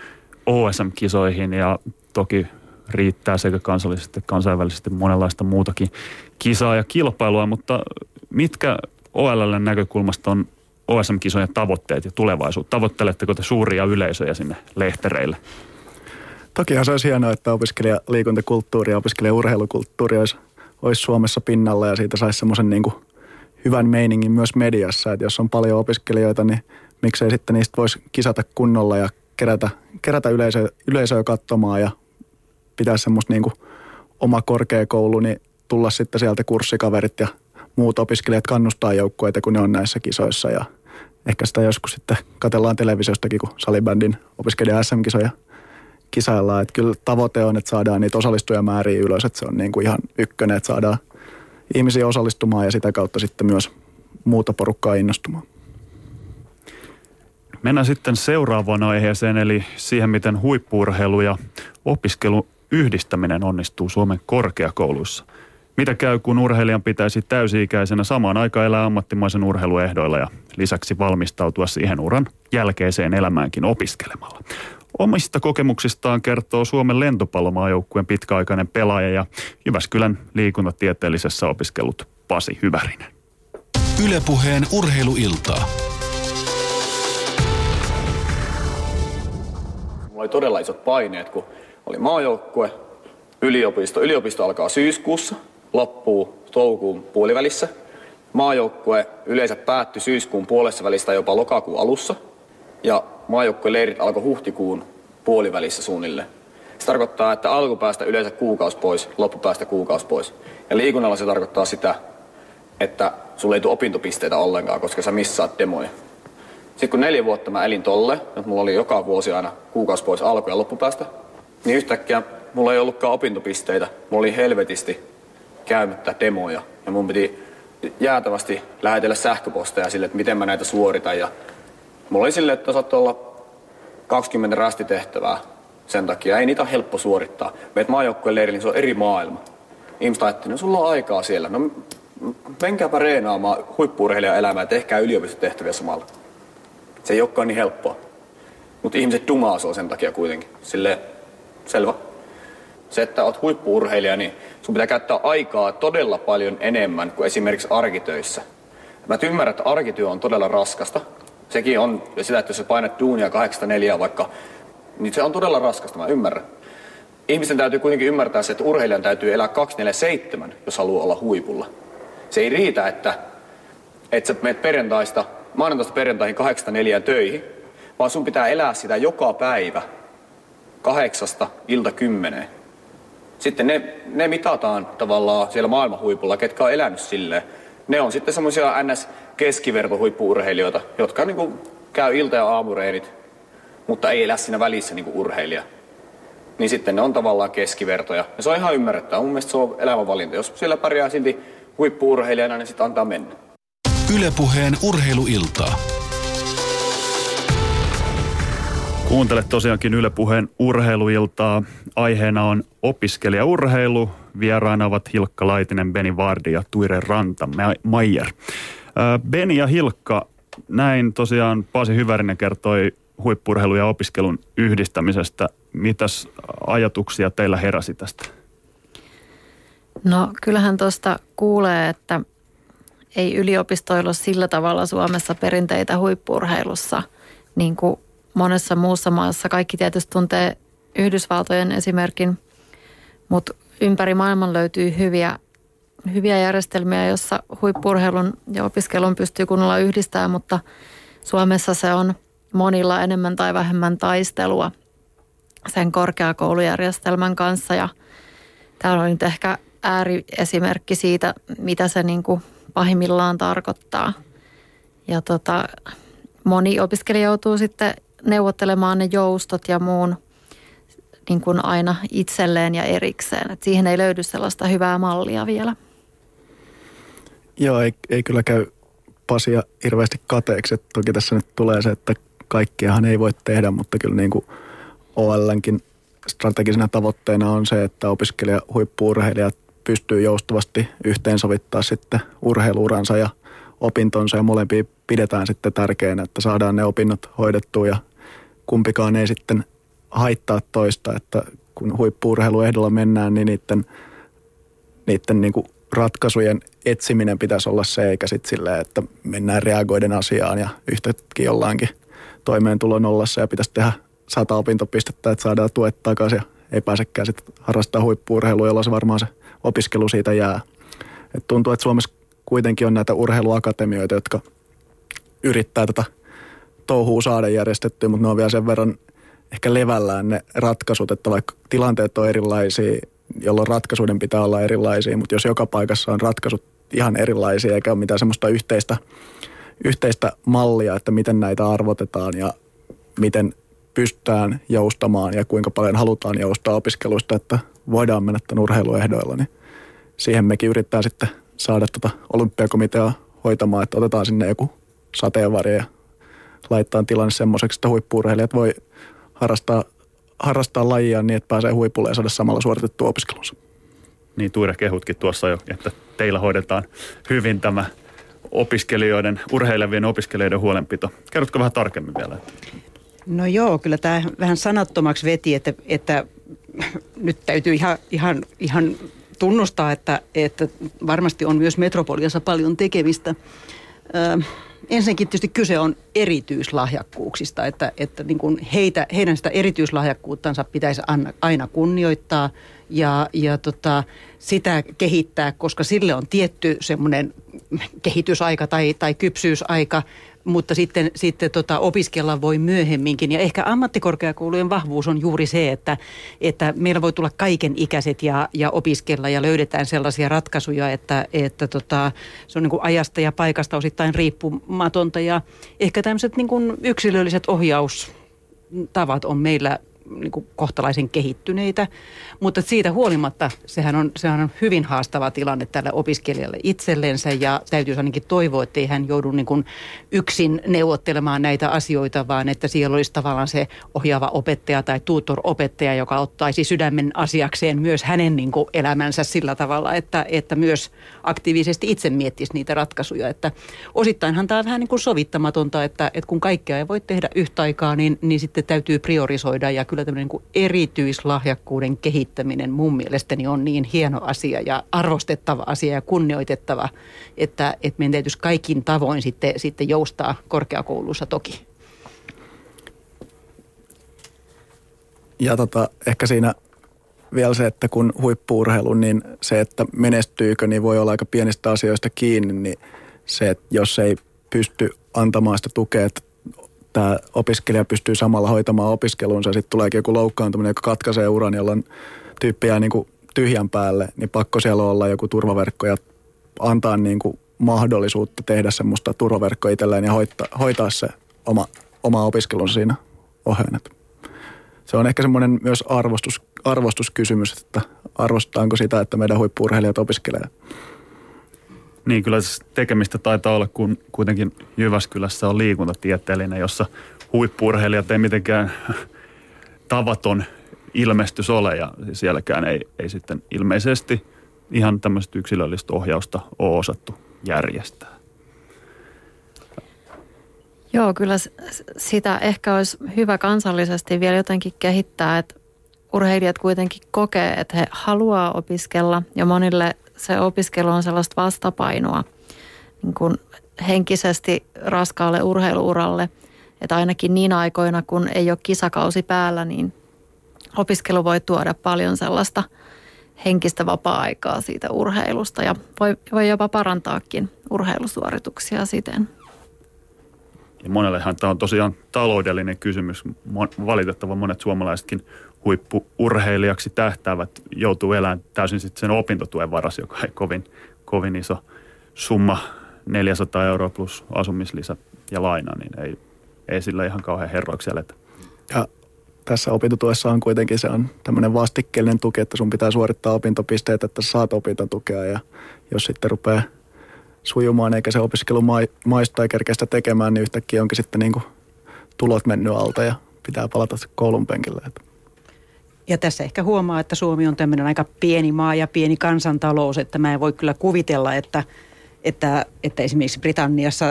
OSM-kisoihin ja toki riittää sekä kansallisesti että kansainvälisesti monenlaista muutakin kisaa ja kilpailua, mutta mitkä OLL näkökulmasta on OSM-kisojen tavoitteet ja tulevaisuus? Tavoitteletteko te suuria yleisöjä sinne lehtereille?
Tokihan se olisi hienoa, että opiskelijaliikuntakulttuuri ja opiskelijaurheilukulttuuri olisi, olisi Suomessa pinnalla ja siitä saisi semmoisen niin hyvän meiningin myös mediassa, että jos on paljon opiskelijoita, niin miksei sitten niistä voisi kisata kunnolla ja kerätä, kerätä yleisöä, yleisöä katsomaan ja pitää semmoista niin oma korkeakoulu, niin tulla sitten sieltä kurssikaverit ja muut opiskelijat kannustaa joukkueita, kun ne on näissä kisoissa ja ehkä sitä joskus sitten katellaan televisiostakin, kun salibändin opiskelija SM-kisoja kisaillaan. Että kyllä tavoite on, että saadaan niitä osallistujamääriä ylös, että se on niin kuin ihan ykkönen, että saadaan ihmisiä osallistumaan ja sitä kautta sitten myös muuta porukkaa innostumaan.
Mennään sitten seuraavaan aiheeseen, eli siihen, miten huippuurheilu ja opiskelu yhdistäminen onnistuu Suomen korkeakouluissa. Mitä käy, kun urheilijan pitäisi täysi-ikäisenä samaan aikaan elää ammattimaisen urheiluehdoilla ja lisäksi valmistautua siihen uran jälkeiseen elämäänkin opiskelemalla? Omista kokemuksistaan kertoo Suomen lentopallomaajoukkueen pitkäaikainen pelaaja ja Jyväskylän liikuntatieteellisessä opiskellut Pasi Hyvärinen.
Ylepuheen urheiluiltaa.
Mulla oli todella isot paineet, kun oli maajoukkue, yliopisto. Yliopisto alkaa syyskuussa, loppuu toukokuun puolivälissä. Maajoukkue yleensä päättyi syyskuun puolessa välistä jopa lokakuun alussa. Ja leirit alkoi huhtikuun puolivälissä suunnilleen. Se tarkoittaa, että alkupäästä yleensä kuukaus pois, loppupäästä kuukaus pois. Ja liikunnalla se tarkoittaa sitä, että sulle ei tule opintopisteitä ollenkaan, koska sä missaat demoja. Sitten kun neljä vuotta mä elin tolle, että mulla oli joka vuosi aina kuukausi pois alku- ja loppupäästä, niin yhtäkkiä mulla ei ollutkaan opintopisteitä. Mulla oli helvetisti käymättä demoja. Ja mun piti jäätävästi lähetellä sähköposteja sille, että miten mä näitä suoritan. Ja mulla oli silleen, että saattoi olla 20 rastitehtävää sen takia. Ei niitä ole helppo suorittaa. Meet maajoukkueen leirille, niin se on eri maailma. Ihmiset ajattelivat, no sulla on aikaa siellä. No menkääpä reenaamaan huippuurheilijan elämää tehkää yliopistotehtäviä samalla. Se ei olekaan niin helppoa. Mutta ihmiset dumaa sen takia kuitenkin. Sille selvä. Se, että oot huippuurheilija, niin sun pitää käyttää aikaa todella paljon enemmän kuin esimerkiksi arkitöissä. Mä ymmärrän, että arkityö on todella raskasta. Sekin on sitä, että jos sä painat duunia 8-4 vaikka, niin se on todella raskasta, mä ymmärrän. Ihmisten täytyy kuitenkin ymmärtää se, että urheilijan täytyy elää 247, jos haluaa olla huipulla. Se ei riitä, että, että sä menet perjantaista, maanantaista perjantaihin 8-4 töihin, vaan sun pitää elää sitä joka päivä kahdeksasta ilta kymmeneen. Sitten ne, ne mitataan tavallaan siellä maailman huipulla, ketkä on elänyt silleen. Ne on sitten semmoisia ns keskivertohuippuurheilijoita, jotka niin kuin käy ilta- ja aamureenit, mutta ei elä siinä välissä niin kuin urheilija. Niin sitten ne on tavallaan keskivertoja. Ja se on ihan ymmärrettävää. Mun mielestä se on elämänvalinta. Jos siellä pärjää silti huippuurheilijana, niin sitten antaa mennä.
Ylepuheen urheiluiltaa.
Kuuntelet tosiaankin Yle Puheen urheiluiltaa. Aiheena on opiskelijaurheilu. Vieraina ovat Hilkka Laitinen, Beni Vardi ja Tuire Ranta Maijer. Beni ja Hilkka, näin tosiaan Pasi Hyvärinen kertoi huippurheilu ja opiskelun yhdistämisestä. Mitäs ajatuksia teillä heräsi tästä?
No kyllähän tuosta kuulee, että ei yliopistoilla sillä tavalla Suomessa perinteitä huippurheilussa, niin kuin monessa muussa maassa. Kaikki tietysti tuntee Yhdysvaltojen esimerkin, mutta ympäri maailman löytyy hyviä, hyviä järjestelmiä, joissa huippurheilun ja opiskelun pystyy kunnolla yhdistämään, mutta Suomessa se on monilla enemmän tai vähemmän taistelua sen korkeakoulujärjestelmän kanssa ja täällä on nyt ehkä ääriesimerkki siitä, mitä se niin kuin pahimmillaan tarkoittaa. Ja tota, moni opiskelija joutuu sitten neuvottelemaan ne joustot ja muun niin kuin aina itselleen ja erikseen. Et siihen ei löydy sellaista hyvää mallia vielä.
Joo, ei, ei kyllä käy Pasia hirveästi kateeksi. Et toki tässä nyt tulee se, että kaikkiahan ei voi tehdä, mutta kyllä niin kuin OLnkin strategisena tavoitteena on se, että opiskelija huippuurheilijat pystyy joustavasti yhteensovittaa sitten urheiluuransa ja opintonsa ja molempia pidetään sitten tärkeänä, että saadaan ne opinnot hoidettua ja kumpikaan ei sitten haittaa toista, että kun huippuurheiluehdolla mennään, niin niiden, niiden niin kuin ratkaisujen etsiminen pitäisi olla se, eikä sitten silleen, että mennään reagoiden asiaan ja yhtäkkiä jollainkin toimeentulo nollassa ja pitäisi tehdä sata opintopistettä, että saadaan tuet takaisin ja ei pääsekään sitten harrastaa huippuurheilua, jolla se varmaan se opiskelu siitä jää. Et tuntuu, että Suomessa kuitenkin on näitä urheiluakatemioita, jotka yrittää tätä touhua saada järjestettyä, mutta ne on vielä sen verran ehkä levällään ne ratkaisut, että vaikka tilanteet on erilaisia, jolloin ratkaisuiden pitää olla erilaisia, mutta jos joka paikassa on ratkaisut ihan erilaisia eikä ole mitään semmoista yhteistä, yhteistä mallia, että miten näitä arvotetaan ja miten pystytään joustamaan ja kuinka paljon halutaan joustaa opiskeluista, että voidaan mennä tämän urheiluehdoilla, niin siihen mekin yrittää sitten saada tuota olympiakomiteaa hoitamaan, että otetaan sinne joku sateenvarjo ja laittaa tilanne semmoiseksi, että huippuurheilijat voi harrastaa, harrastaa lajia niin, että pääsee huipulle ja saada samalla suoritettua opiskelunsa.
Niin Tuire kehutkin tuossa jo, että teillä hoidetaan hyvin tämä opiskelijoiden, urheilevien opiskelijoiden huolenpito. Kerrotko vähän tarkemmin vielä?
No joo, kyllä tämä vähän sanattomaksi veti, että, että nyt täytyy ihan, ihan, ihan tunnustaa, että, että varmasti on myös metropoliassa paljon tekemistä. Ö, ensinnäkin tietysti kyse on erityislahjakkuuksista, että, että niin kuin heitä, heidän sitä erityislahjakkuuttansa pitäisi aina kunnioittaa ja, ja tota, sitä kehittää, koska sille on tietty semmoinen kehitysaika tai, tai kypsyysaika, mutta sitten, sitten tota, opiskella voi myöhemminkin. Ja ehkä ammattikorkeakoulujen vahvuus on juuri se, että, että meillä voi tulla kaiken ikäiset ja, ja opiskella ja löydetään sellaisia ratkaisuja, että, että tota, se on niin kuin ajasta ja paikasta osittain riippumatonta. Ja ehkä tämmöiset niin yksilölliset ohjaustavat on meillä niin kuin kohtalaisen kehittyneitä, mutta siitä huolimatta sehän on, sehän on hyvin haastava tilanne tälle opiskelijalle itsellensä ja täytyy ainakin toivoa, että ei hän joudu niin kuin yksin neuvottelemaan näitä asioita, vaan että siellä olisi tavallaan se ohjaava opettaja tai tutor-opettaja, joka ottaisi sydämen asiakseen myös hänen niin kuin elämänsä sillä tavalla, että, että myös aktiivisesti itse miettisi niitä ratkaisuja. Että osittainhan tämä on vähän niin kuin sovittamatonta, että, että kun kaikkea ei voi tehdä yhtä aikaa, niin, niin sitten täytyy priorisoida ja kyllä tämmöinen niin erityislahjakkuuden kehittäminen mun mielestäni on niin hieno asia ja arvostettava asia ja kunnioitettava, että, että meidän täytyisi kaikin tavoin sitten, sitten joustaa korkeakoulussa toki.
Ja tota, ehkä siinä vielä se, että kun huippuurheilu, niin se, että menestyykö, niin voi olla aika pienistä asioista kiinni, niin se, että jos ei pysty antamaan sitä tukea, että tämä opiskelija pystyy samalla hoitamaan opiskelunsa, sitten tuleekin joku loukkaantuminen, joka katkaisee uran, jolloin tyyppi jää niin kuin tyhjän päälle, niin pakko siellä olla joku turvaverkko ja antaa niin kuin mahdollisuutta tehdä semmoista turvaverkkoa itselleen ja hoitaa, hoitaa se oma, oma opiskelunsa siinä oheen. Se on ehkä semmoinen myös arvostus, arvostuskysymys, että arvostetaanko sitä, että meidän huippuurheilijat opiskelee.
Niin, kyllä siis tekemistä taitaa olla, kun kuitenkin Jyväskylässä on liikuntatieteellinen, jossa huippuurheilijat ei mitenkään tavaton ilmestys ole ja sielläkään ei, ei sitten ilmeisesti ihan tämmöistä yksilöllistä ohjausta ole osattu järjestää.
Joo, kyllä sitä ehkä olisi hyvä kansallisesti vielä jotenkin kehittää, että urheilijat kuitenkin kokee, että he haluaa opiskella ja monille se opiskelu on sellaista vastapainoa niin kuin henkisesti raskaalle urheiluuralle. Että ainakin niin aikoina, kun ei ole kisakausi päällä, niin opiskelu voi tuoda paljon sellaista henkistä vapaa-aikaa siitä urheilusta ja voi, voi jopa parantaakin urheilusuorituksia siten.
Ja monellehan tämä on tosiaan taloudellinen kysymys. Valitettavan monet suomalaisetkin huippuurheilijaksi tähtäävät joutuu elämään täysin sitten sen opintotuen varassa, joka ei kovin, kovin iso summa, 400 euroa plus asumislisä ja laina, niin ei, ei sillä ihan kauhean herroiksi eletä.
Ja tässä opintotuessa on kuitenkin se on tämmöinen vastikkeellinen tuki, että sun pitää suorittaa opintopisteet, että saat opintotukea ja jos sitten rupeaa sujumaan eikä se opiskelu maistu tai kerkeä tekemään, niin yhtäkkiä onkin sitten niin kuin tulot mennyt alta ja pitää palata koulun penkille.
Ja tässä ehkä huomaa, että Suomi on tämmöinen aika pieni maa ja pieni kansantalous, että mä en voi kyllä kuvitella, että, että, että esimerkiksi Britanniassa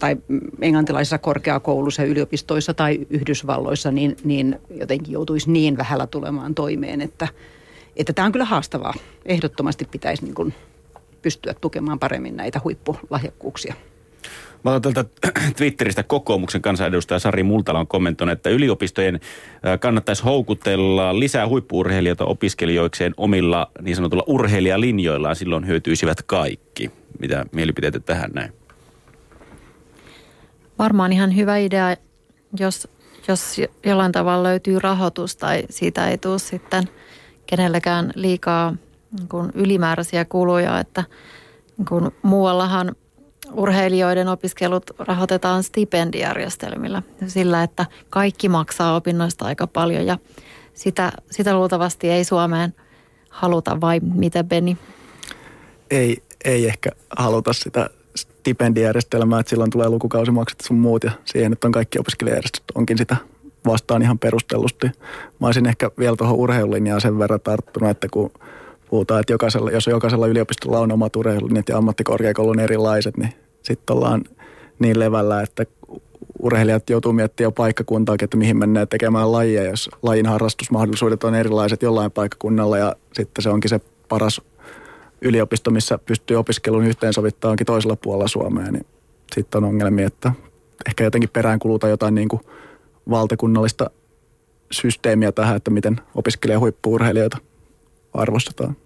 tai englantilaisissa korkeakouluissa, yliopistoissa tai Yhdysvalloissa niin, niin jotenkin joutuisi niin vähällä tulemaan toimeen, että, että tämä on kyllä haastavaa. Ehdottomasti pitäisi niin kuin pystyä tukemaan paremmin näitä huippulahjakkuuksia.
Mä otan tältä Twitteristä kokoomuksen kansanedustaja Sari Multala on kommentoinut, että yliopistojen kannattaisi houkutella lisää huippuurheilijoita opiskelijoikseen omilla niin sanotulla urheilijalinjoillaan. Silloin hyötyisivät kaikki. Mitä mielipiteitä tähän näin?
Varmaan ihan hyvä idea, jos, jos jollain tavalla löytyy rahoitus tai siitä ei tule sitten kenellekään liikaa niin kuin ylimääräisiä kuluja, että niin kuin muuallahan urheilijoiden opiskelut rahoitetaan stipendijärjestelmillä sillä, että kaikki maksaa opinnoista aika paljon ja sitä, sitä luultavasti ei Suomeen haluta vai mitä Beni?
Ei, ei ehkä haluta sitä stipendijärjestelmää, että silloin tulee lukukausimaksut sun muut ja siihen, että on kaikki opiskelijajärjestöt onkin sitä vastaan ihan perustellusti. Mä olisin ehkä vielä tuohon urheilulinjaan sen verran tarttunut, että kun puhutaan, että jokaisella, jos jokaisella yliopistolla on omat urheilulinjat ja ammattikorkeakoulun erilaiset, niin sitten ollaan niin levällä, että urheilijat joutuu miettimään jo paikkakuntaa, että mihin mennään tekemään lajia, jos lajin harrastusmahdollisuudet on erilaiset jollain paikkakunnalla ja sitten se onkin se paras yliopisto, missä pystyy opiskelun yhteensovittamaan onkin toisella puolella Suomea, niin sitten on ongelmia, että ehkä jotenkin perään kuluta jotain niin kuin valtakunnallista systeemiä tähän, että miten opiskelija huippuurheilijoita arvostetaan.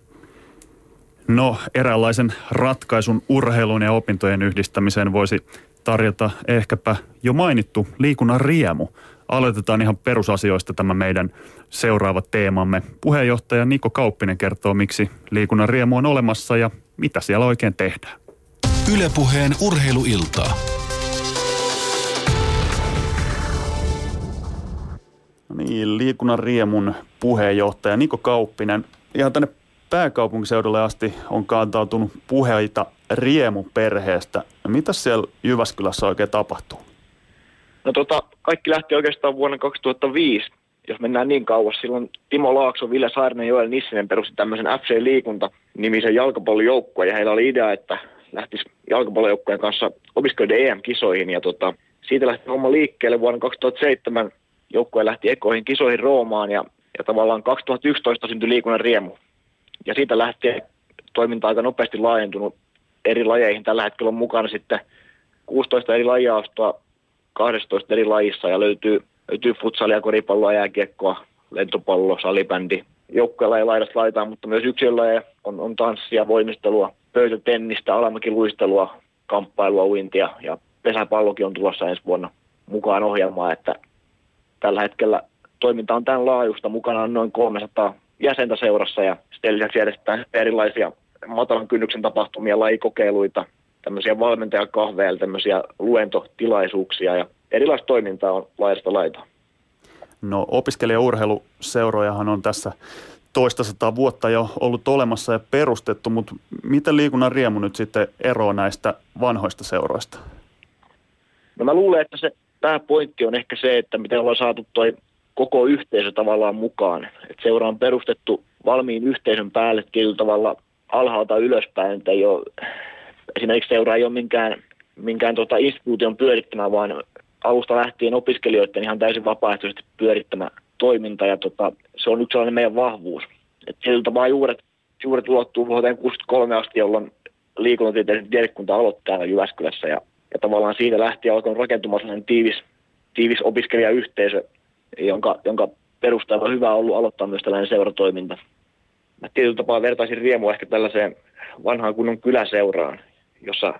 No, eräänlaisen ratkaisun urheilun ja opintojen yhdistämiseen voisi tarjota ehkäpä jo mainittu liikunnan riemu. Aloitetaan ihan perusasioista tämä meidän seuraava teemamme. Puheenjohtaja Niko Kauppinen kertoo, miksi liikunnan riemu on olemassa ja mitä siellä oikein tehdään.
Ylepuheen urheiluiltaa.
No niin, liikunnan riemun puheenjohtaja Niko Kauppinen. Ihan tänne pääkaupunkiseudulle asti on kantautunut puheita riemuperheestä. Mitä siellä Jyväskylässä oikein tapahtuu?
No tota, kaikki lähti oikeastaan vuonna 2005, jos mennään niin kauas. Silloin Timo Laakso, Ville Saarinen Joel Nissinen perusti tämmöisen FC Liikunta-nimisen jalkapallojoukkueen ja heillä oli idea, että lähtisi jalkapallojoukkueen kanssa opiskelijoiden EM-kisoihin ja tota, siitä lähti homma liikkeelle vuonna 2007 joukkue lähti ekoihin kisoihin Roomaan ja, ja tavallaan 2011 syntyi liikunnan riemu ja siitä lähtien toiminta aika nopeasti laajentunut eri lajeihin. Tällä hetkellä on mukana sitten 16 eri lajiaustoa 12 eri lajissa ja löytyy, löytyy futsalia, koripalloa, jääkiekkoa, lentopallo, salibändi. Joukkueella ei laidasta laitaan, mutta myös yksilöllä on, on tanssia, voimistelua, pöytätennistä, alamäkiluistelua, kamppailua, uintia ja pesäpallokin on tulossa ensi vuonna mukaan ohjelmaa, että tällä hetkellä toiminta on tämän laajusta. Mukana on noin 300 jäsentä seurassa ja sitten lisäksi järjestetään erilaisia matalan kynnyksen tapahtumia, lajikokeiluita, tämmöisiä valmentajakahveja, tämmöisiä luentotilaisuuksia ja erilaista toimintaa on laajasta laita.
No opiskelijaurheiluseurojahan on tässä toista sataa vuotta jo ollut olemassa ja perustettu, mutta miten liikunnan riemu nyt sitten eroaa näistä vanhoista seuroista?
No mä luulen, että se pääpointti on ehkä se, että miten ollaan saatu toi koko yhteisö tavallaan mukaan. Et seura on perustettu valmiin yhteisön päälle tietyllä tavalla alhaalta ylöspäin, että ei ole, esimerkiksi seura ei ole minkään, minkään tota instituution pyörittämä, vaan alusta lähtien opiskelijoiden ihan täysin vapaaehtoisesti pyörittämä toiminta ja tota, se on yksi sellainen meidän vahvuus. Et tietyllä tapaa juuret, juuret ulottuu vuoteen 63 asti, jolloin liikuntatieteellinen tiedekunta aloitti täällä Jyväskylässä ja, ja tavallaan siitä lähtien alkoi rakentumaan sellainen tiivis, tiivis opiskelijayhteisö, jonka, jonka perusteella on hyvä ollut aloittaa myös tällainen seuratoiminta. Mä tietyllä tapaa vertaisin riemua ehkä tällaiseen vanhaan kunnon kyläseuraan, jossa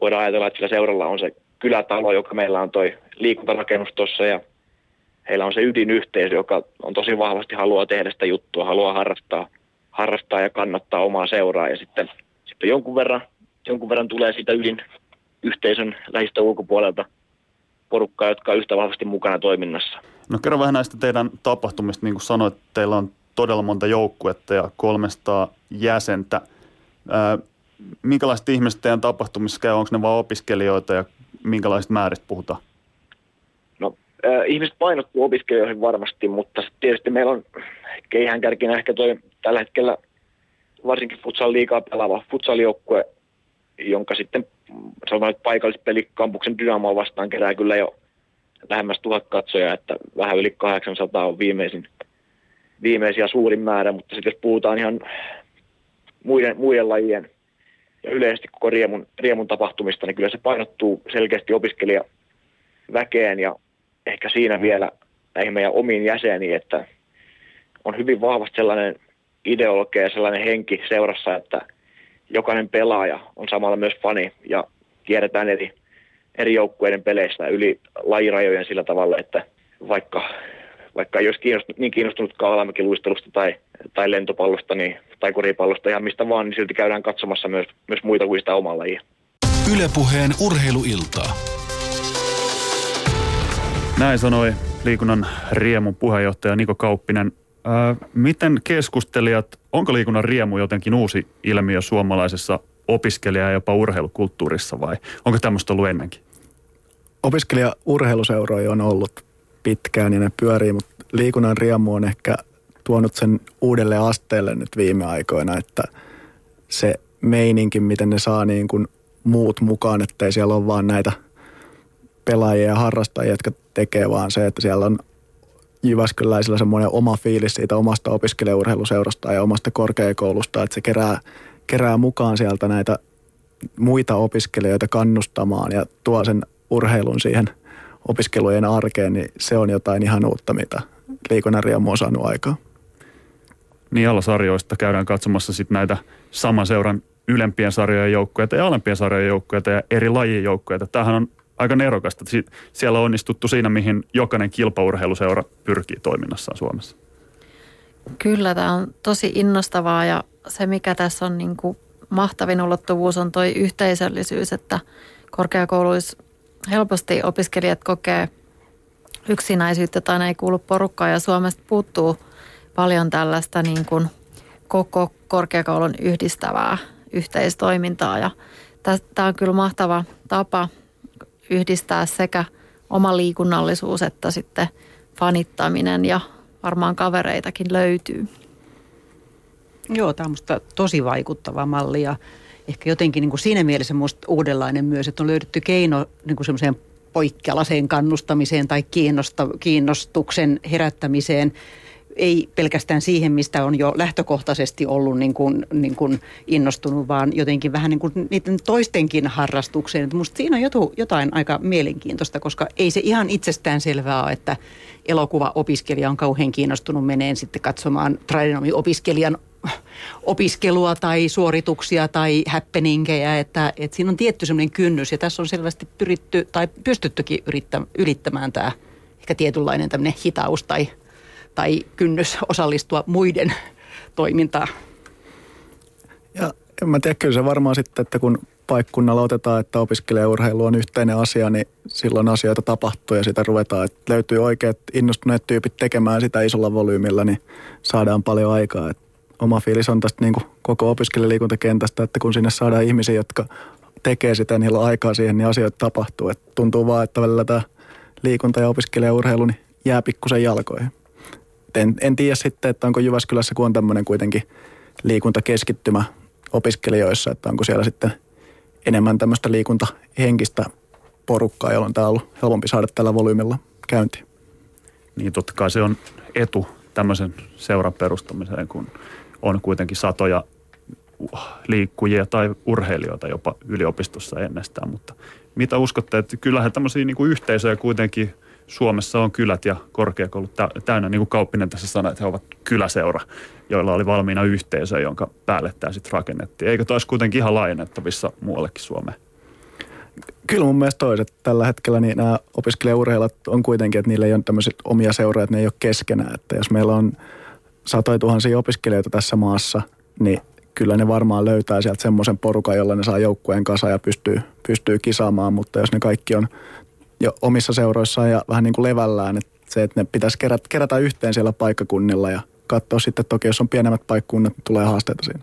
voidaan ajatella, että sillä seuralla on se kylätalo, joka meillä on toi liikuntarakennus tuossa ja heillä on se ydinyhteisö, joka on tosi vahvasti haluaa tehdä sitä juttua, haluaa harrastaa, harrastaa ja kannattaa omaa seuraa ja sitten, sitten jonkun, verran, jonkun verran tulee siitä ydinyhteisön lähistä ulkopuolelta porukkaa, jotka on yhtä vahvasti mukana toiminnassa.
No kerro vähän näistä teidän tapahtumista, niin kuin sanoit, teillä on todella monta joukkuetta ja 300 jäsentä. Ää, minkälaiset ihmiset teidän tapahtumissa käy? Onko ne vain opiskelijoita ja minkälaisista määristä puhutaan?
No, äh, ihmiset painottuu opiskelijoihin varmasti, mutta tietysti meillä on keihäänkärkinä ehkä toi tällä hetkellä varsinkin futsal liikaa pelaava futsalijoukkue, jonka sitten sanotaan, että paikallispeli kampuksen Dynamoa vastaan kerää kyllä jo lähemmäs tuhat katsoja, että vähän yli 800 on viimeisin, ja suurin määrä, mutta sitten jos puhutaan ihan muiden, muiden lajien ja yleisesti koko riemun, riemun tapahtumista, niin kyllä se painottuu selkeästi opiskelijaväkeen ja ehkä siinä vielä näihin meidän omiin jäseniin, että on hyvin vahvasti sellainen ideologia ja sellainen henki seurassa, että jokainen pelaaja on samalla myös fani ja kierretään eri, eri joukkueiden peleissä yli lajirajojen sillä tavalla, että vaikka, vaikka ei olisi kiinnostunut, niin kiinnostunutkaan alamäkin luistelusta tai, tai lentopallosta niin, tai koripallosta ihan mistä vaan, niin silti käydään katsomassa myös, myös muita kuin sitä omaa lajia.
Ylepuheen urheiluiltaa.
Näin sanoi liikunnan riemun puheenjohtaja Niko Kauppinen. Miten keskustelijat, onko liikunnan riemu jotenkin uusi ilmiö suomalaisessa opiskelija- ja jopa urheilukulttuurissa vai onko tämmöistä ollut ennenkin?
Opiskelija-urheiluseuroja on ollut pitkään ja ne pyörii, mutta liikunnan riemu on ehkä tuonut sen uudelle asteelle nyt viime aikoina, että se meininki, miten ne saa niin kuin muut mukaan, ettei siellä ole vaan näitä pelaajia ja harrastajia, jotka tekee vaan se, että siellä on Jyväskyläisillä semmoinen oma fiilis siitä omasta opiskelijaurheiluseurasta ja omasta korkeakoulusta, että se kerää, kerää mukaan sieltä näitä muita opiskelijoita kannustamaan ja tuo sen urheilun siihen opiskelujen arkeen, niin se on jotain ihan uutta, mitä liikunnan riemu on saanut aikaa.
Niin sarjoista käydään katsomassa sitten näitä saman seuran ylempien sarjojen joukkoja ja alempien sarjojen joukkoja ja eri lajien joukkoja. Tämähän on aika nerokasta. Siellä on onnistuttu siinä, mihin jokainen kilpaurheiluseura pyrkii toiminnassaan Suomessa.
Kyllä, tämä on tosi innostavaa ja se, mikä tässä on niin kuin mahtavin ulottuvuus, on tuo yhteisöllisyys, että korkeakouluissa helposti opiskelijat kokee yksinäisyyttä tai ne ei kuulu porukkaan ja Suomesta puuttuu paljon tällaista niin kuin koko korkeakoulun yhdistävää yhteistoimintaa ja tämä on kyllä mahtava tapa yhdistää sekä oma liikunnallisuus että sitten fanittaminen ja varmaan kavereitakin löytyy.
Joo, tämä on minusta tosi vaikuttava malli ja ehkä jotenkin niin kuin siinä mielessä minusta uudenlainen myös, että on löydetty keino niin kuin semmoiseen poikkealaseen kannustamiseen tai kiinnostuksen herättämiseen ei pelkästään siihen, mistä on jo lähtökohtaisesti ollut niin kuin, niin kuin innostunut, vaan jotenkin vähän niin kuin niiden toistenkin harrastukseen. Minusta siinä on jotain aika mielenkiintoista, koska ei se ihan itsestään selvää ole, että elokuva-opiskelija on kauhean kiinnostunut meneen sitten katsomaan tradenomi-opiskelijan opiskelua tai suorituksia tai happeningejä, että, että siinä on tietty semmoinen kynnys ja tässä on selvästi pyritty tai pystyttykin ylittämään tämä ehkä tietynlainen tämmöinen hitaus tai tai kynnys osallistua muiden toimintaan.
Ja en mä tiedä, kyllä se varmaan sitten, että kun paikkunnalla otetaan, että opiskelijaurheilu on yhteinen asia, niin silloin asioita tapahtuu ja sitä ruvetaan. Että löytyy oikeat innostuneet tyypit tekemään sitä isolla volyymilla, niin saadaan paljon aikaa. Et oma fiilis on tästä niin koko opiskelijaliikuntakentästä, että kun sinne saadaan ihmisiä, jotka tekee sitä, niillä on aikaa siihen, niin asioita tapahtuu. Et tuntuu vaan, että välillä tämä liikunta ja opiskelijaurheilu niin jää pikkusen jalkoihin en, en tiedä sitten, että onko Jyväskylässä, kun on tämmöinen kuitenkin liikuntakeskittymä opiskelijoissa, että onko siellä sitten enemmän tämmöistä liikuntahenkistä porukkaa, jolloin tämä on ollut helpompi saada tällä volyymilla käyntiin.
niin totta kai se on etu tämmöisen seuran perustamiseen, kun on kuitenkin satoja liikkujia tai urheilijoita jopa yliopistossa ennestään. Mutta mitä uskotte, että kyllähän tämmöisiä niin kuin yhteisöjä kuitenkin Suomessa on kylät ja korkeakoulut täynnä, niin kuin Kauppinen tässä sanoi, että he ovat kyläseura, joilla oli valmiina yhteisö, jonka päälle tämä sitten rakennettiin. Eikö taas kuitenkin ihan laajennettavissa muuallekin Suomeen?
Kyllä mun mielestä toiset. Tällä hetkellä niin nämä opiskelijaurheilijat on kuitenkin, että niillä ei ole tämmöiset omia seuroja, että ne ei ole keskenään. Että jos meillä on satoja tuhansia opiskelijoita tässä maassa, niin kyllä ne varmaan löytää sieltä semmoisen porukan, jolla ne saa joukkueen kasa ja pystyy, pystyy kisaamaan, mutta jos ne kaikki on jo omissa seuroissaan ja vähän niin kuin levällään, että se, että ne pitäisi kerätä, kerätä yhteen siellä paikkakunnilla ja katsoa sitten toki, jos on pienemmät paikkakunnat, niin tulee haasteita siinä.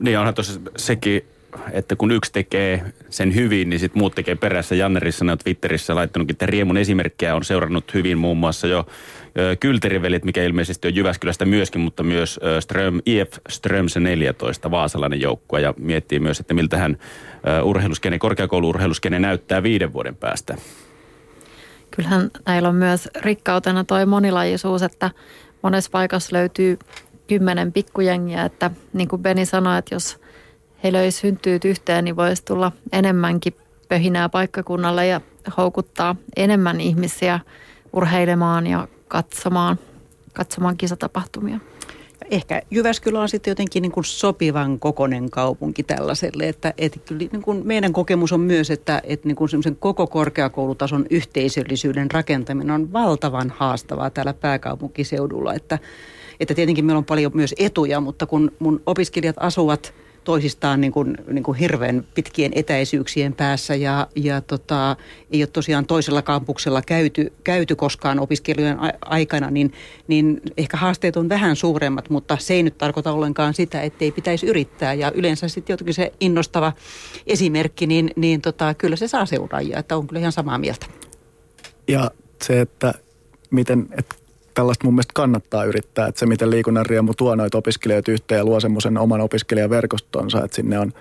Niin onhan tosiaan sekin että kun yksi tekee sen hyvin, niin sitten muut tekee perässä. Jannerissa on Twitterissä laittanutkin, että Riemun esimerkkejä on seurannut hyvin muun muassa jo Kylterivelit, mikä ilmeisesti on Jyväskylästä myöskin, mutta myös Ström, IF Strömse 14, vaasalainen joukkue, ja miettii myös, että miltä hän urheiluskene, korkeakouluurheiluskene näyttää viiden vuoden päästä.
Kyllähän näillä on myös rikkautena toi monilajisuus, että monessa paikassa löytyy kymmenen pikkujengiä, että niin kuin Beni sanoi, että jos he löisi syntyy yhteen, niin voisi tulla enemmänkin pöhinää paikkakunnalle ja houkuttaa enemmän ihmisiä urheilemaan ja katsomaan, katsomaan kisatapahtumia.
Ehkä Jyväskylä on sitten jotenkin niin kuin sopivan kokonen kaupunki tällaiselle, että, että kyllä niin kuin meidän kokemus on myös, että, että niin kuin koko korkeakoulutason yhteisöllisyyden rakentaminen on valtavan haastavaa täällä pääkaupunkiseudulla, että, että tietenkin meillä on paljon myös etuja, mutta kun mun opiskelijat asuvat – toisistaan niin kuin, niin kuin hirveän pitkien etäisyyksien päässä ja, ja tota, ei ole tosiaan toisella kampuksella käyty, käyty koskaan opiskelijoiden aikana, niin, niin ehkä haasteet on vähän suuremmat, mutta se ei nyt tarkoita ollenkaan sitä, ettei pitäisi yrittää ja yleensä sitten jotenkin se innostava esimerkki, niin, niin tota, kyllä se saa seuraajia, että on kyllä ihan samaa mieltä.
Ja se, että miten, että tällaista mun mielestä kannattaa yrittää, että se miten liikunnan riemu tuo noita opiskelijoita yhteen ja luo semmoisen oman opiskelijaverkostonsa, että sinne on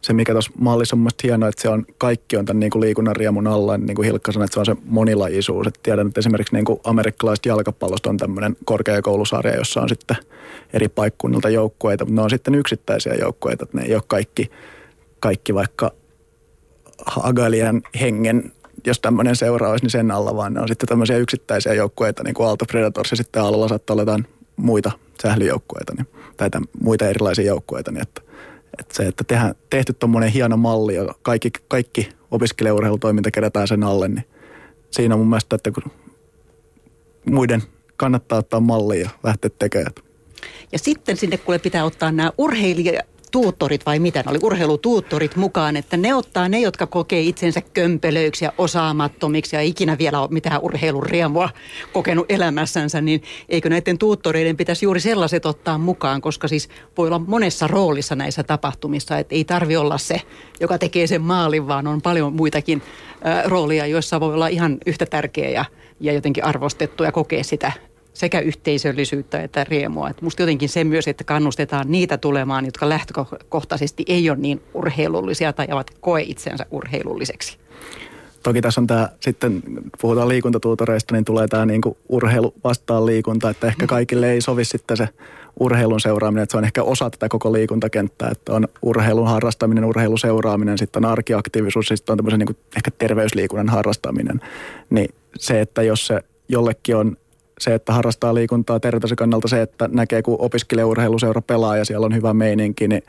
se, mikä tuossa mallissa on mun hienoa, että se on, kaikki on tämän niin kuin liikunnan riemun alla, niin kuin Hilkka sanoi, että se on se monilajisuus. Että tiedän, että esimerkiksi niin kuin amerikkalaiset jalkapallosta on tämmöinen korkeakoulusarja, jossa on sitten eri paikkunnilta joukkueita, mutta ne on sitten yksittäisiä joukkueita, että ne ei ole kaikki, kaikki vaikka Agalian hengen jos tämmöinen seura olisi, niin sen alla, vaan ne on sitten tämmöisiä yksittäisiä joukkueita, niin kuin Aalto Predators, ja sitten alalla saattaa olla jotain muita sählyjoukkueita, niin, tai tämän, muita erilaisia joukkueita, niin että, että se, että tehdään, tehty tuommoinen hieno malli, ja kaikki, kaikki opiskelijaurheilutoiminta kerätään sen alle, niin siinä on mun mielestä, että kun muiden kannattaa ottaa mallia ja lähteä tekemään.
Ja sitten sinne kuule pitää ottaa nämä urheilijat tuuttorit vai mitä, ne oli urheilutuuttorit mukaan, että ne ottaa ne, jotka kokee itsensä kömpelöiksi ja osaamattomiksi ja ikinä vielä ole mitään urheilun riemua kokenut elämässänsä, niin eikö näiden tuuttoreiden pitäisi juuri sellaiset ottaa mukaan, koska siis voi olla monessa roolissa näissä tapahtumissa, että ei tarvi olla se, joka tekee sen maalin, vaan on paljon muitakin roolia, joissa voi olla ihan yhtä tärkeä ja, ja jotenkin arvostettu ja kokea sitä sekä yhteisöllisyyttä että riemua. Et musta jotenkin se myös, että kannustetaan niitä tulemaan, jotka lähtökohtaisesti ei ole niin urheilullisia tai ovat koe itsensä urheilulliseksi.
Toki tässä on tämä, sitten puhutaan liikuntatuutoreista, niin tulee tämä niinku urheilu vastaan liikunta, että ehkä kaikille ei sovi sitten se urheilun seuraaminen, että se on ehkä osa tätä koko liikuntakenttää, että on urheilun harrastaminen, urheiluseuraaminen, sitten on arkiaktiivisuus, sitten on tämmöisen niin ehkä terveysliikunnan harrastaminen. Niin se, että jos se jollekin on se, että harrastaa liikuntaa terveyden kannalta, se, että näkee, kun opiskelijaurheiluseura pelaa ja siellä on hyvä meininki, niin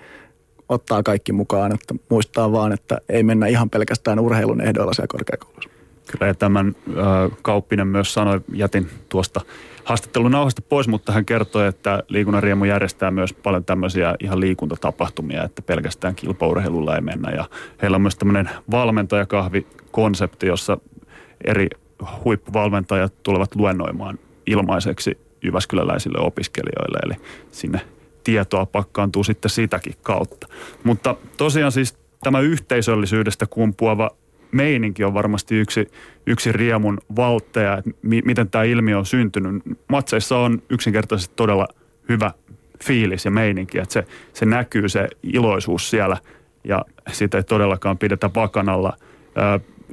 ottaa kaikki mukaan. Että muistaa vaan, että ei mennä ihan pelkästään urheilun ehdoilla siellä korkeakoulussa.
Kyllä ja tämän äh, Kauppinen myös sanoi, jätin tuosta haastattelun nauhasta pois, mutta hän kertoi, että Liikunnan Riemu järjestää myös paljon tämmöisiä ihan liikuntatapahtumia, että pelkästään kilpaurheilulla ei mennä. Ja heillä on myös tämmöinen valmentajakahvikonsepti, jossa eri huippuvalmentajat tulevat luennoimaan ilmaiseksi Jyväskyläläisille opiskelijoille, eli sinne tietoa pakkaantuu sitten sitäkin kautta. Mutta tosiaan siis tämä yhteisöllisyydestä kumpuava meininki on varmasti yksi, yksi riemun valtteja, että mi, miten tämä ilmiö on syntynyt. Matseissa on yksinkertaisesti todella hyvä fiilis ja meininki, että se, se näkyy se iloisuus siellä ja sitä ei todellakaan pidetä vakanalla.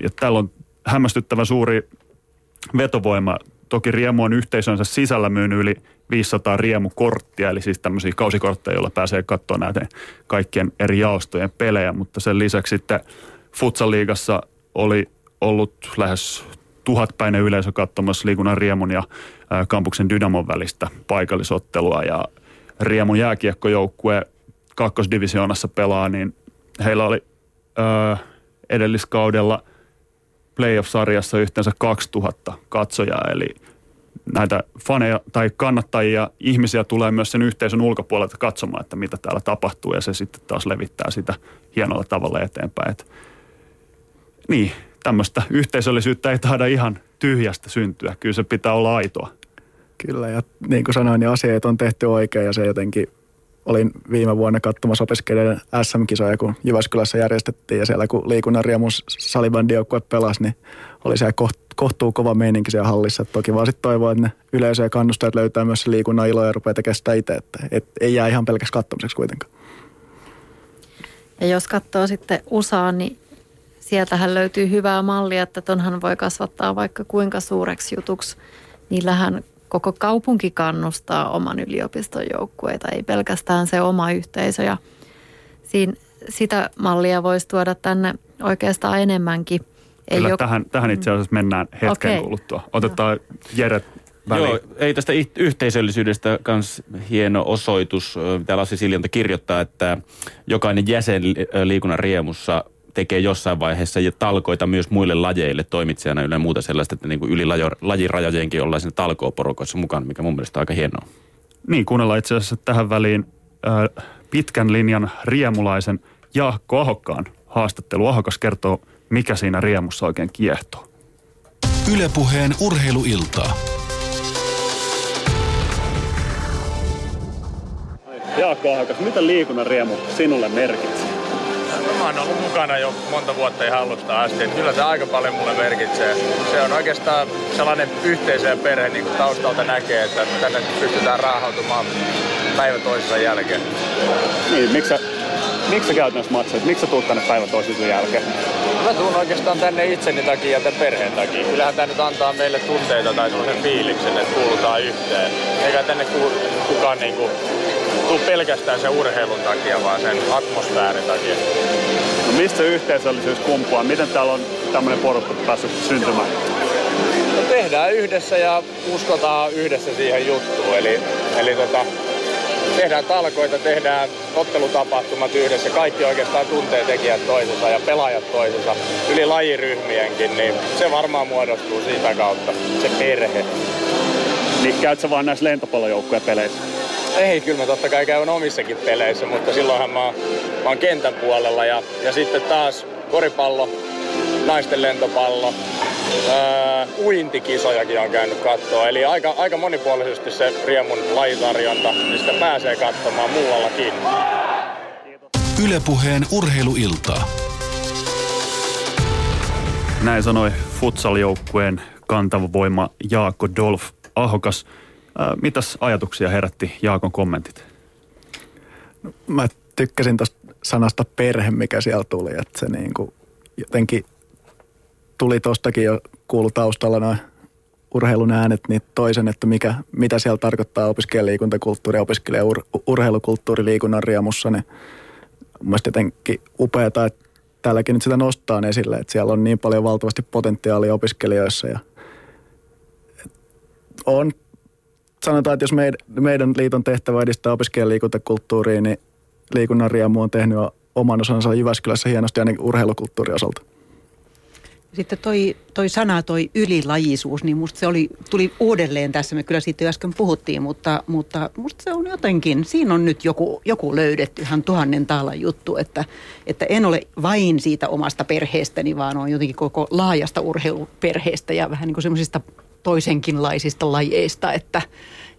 Ja täällä on hämmästyttävä suuri vetovoima toki Riemu on yhteisönsä sisällä myynyt yli 500 riemukorttia, eli siis tämmöisiä kausikortteja, joilla pääsee katsoa näiden kaikkien eri jaostojen pelejä, mutta sen lisäksi sitten Futsal-liigassa oli ollut lähes tuhatpäinen yleisö katsomassa liikunnan Riemun ja kampuksen Dynamon välistä paikallisottelua ja Riemun jääkiekkojoukkue kakkosdivisioonassa pelaa, niin heillä oli ö, edelliskaudella playoff-sarjassa yhteensä 2000 katsojaa, eli näitä faneja tai kannattajia, ihmisiä tulee myös sen yhteisön ulkopuolelta katsomaan, että mitä täällä tapahtuu ja se sitten taas levittää sitä hienolla tavalla eteenpäin. Et, niin, tämmöistä yhteisöllisyyttä ei taida ihan tyhjästä syntyä. Kyllä se pitää olla aitoa.
Kyllä ja niin kuin sanoin, niin asiat on tehty oikein ja se jotenkin olin viime vuonna katsomassa opiskelijoiden SM-kisoja, kun Jyväskylässä järjestettiin ja siellä kun liikunnan riemun salibandijoukkue pelasi, niin oli siellä koht, kohtuu kova meininki siellä hallissa. Et toki vaan sitten toivoa, että ne yleisö ja kannustajat löytää myös se liikunnan ilo ja rupeaa tekemään sitä itse, että et ei jää ihan pelkäksi katsomiseksi kuitenkaan.
Ja jos katsoo sitten USAa, niin sieltähän löytyy hyvää mallia, että tonhan voi kasvattaa vaikka kuinka suureksi jutuksi. Niillähän koko kaupunki kannustaa oman yliopiston joukkueita, ei pelkästään se oma yhteisö. Ja siinä, sitä mallia voisi tuoda tänne oikeastaan enemmänkin.
Ei Kyllä, jok... tähän, tähän itse asiassa mennään hetken okay. kuluttua. Otetaan no. Jere väliin. Joo,
ei tästä yhteisöllisyydestä kans hieno osoitus. Täällä Lassi Siljanta kirjoittaa, että jokainen jäsen liikunnan riemussa tekee jossain vaiheessa ja talkoita myös muille lajeille toimitsijana yle muuta sellaista, että niin kuin yli lajirajojenkin ollaan siinä talkooporukoissa mukana, mikä mun mielestä on aika hienoa.
Niin, kuunnellaan itse asiassa tähän väliin äh, pitkän linjan riemulaisen Jaakko Ahokkaan haastattelu. Ahokas kertoo, mikä siinä riemussa oikein kiehtoo.
Ylepuheen urheiluiltaa.
Jaakko Ahokas, mitä liikunnan riemu sinulle merkitsee?
Mä oon ollut mukana jo monta vuotta ihan alusta asti. Että kyllä se aika paljon mulle merkitsee. Se on oikeastaan sellainen yhteisö ja perhe, niin kuin taustalta näkee, että tänne pystytään raahautumaan päivä toisensa jälkeen.
Niin, miksi sä, miksi sä käyt näissä matseissa? Miksi sä tuut tänne päivä toisensa jälkeen?
Mä tuun oikeastaan tänne itseni takia ja tämän perheen takia. Kyllähän tämä nyt antaa meille tunteita tai sellaisen fiiliksen, että kuulutaan yhteen. Eikä tänne kukaan niinku tuu pelkästään sen urheilun takia, vaan sen atmosfäärin takia.
No mistä yhteisöllisyys kumpuaa? Miten täällä on tämmöinen porukka päässyt syntymään?
No tehdään yhdessä ja uskotaan yhdessä siihen juttuun. Eli, eli tota, tehdään talkoita, tehdään ottelutapahtumat yhdessä. Kaikki oikeastaan tuntee tekijät toisensa ja pelaajat toisensa yli lajiryhmienkin, niin se varmaan muodostuu siitä kautta, se perhe.
Niin käyt sä vaan näissä lentopallojoukkueen peleissä?
Ei, kyllä mä totta kai käyn omissakin peleissä, mutta silloinhan mä, mä oon kentän puolella ja, ja sitten taas koripallo, naisten lentopallo, ää, uintikisojakin on käynyt katsoa. Eli aika, aika monipuolisesti se Riemun lajitarjonta, mistä pääsee katsomaan muuallakin.
Ylepuheen urheiluiltaa.
Näin sanoi futsal-joukkueen kantava voima Jaakko Dolf Ahokas. Mitäs ajatuksia herätti Jaakon kommentit?
No, mä tykkäsin tuosta sanasta perhe, mikä siellä tuli. Että se niin kuin jotenkin tuli tostakin jo kuulu taustalla noin urheilun äänet, niin toisen, että mikä, mitä siellä tarkoittaa opiskelijaliikuntakulttuuri ja opiskelija ur, urheilukulttuuri liikunnan riemussa, niin mun jotenkin upeata, että täälläkin nyt sitä nostaa esille, että siellä on niin paljon valtavasti potentiaalia opiskelijoissa ja on sanotaan, että jos meidän, meidän liiton tehtävä edistää opiskelijan liikuntakulttuuria, niin liikunnan riemu on tehnyt oman osansa Jyväskylässä hienosti ainakin urheilukulttuurin osalta.
Sitten toi, toi sana, toi ylilajisuus, niin musta se oli, tuli uudelleen tässä, me kyllä siitä jo äsken puhuttiin, mutta, mutta musta se on jotenkin, siinä on nyt joku, joku löydetty ihan tuhannen taalan juttu, että, että en ole vain siitä omasta perheestäni, vaan on jotenkin koko laajasta urheiluperheestä ja vähän niin kuin semmoisista toisenkinlaisista lajeista, että,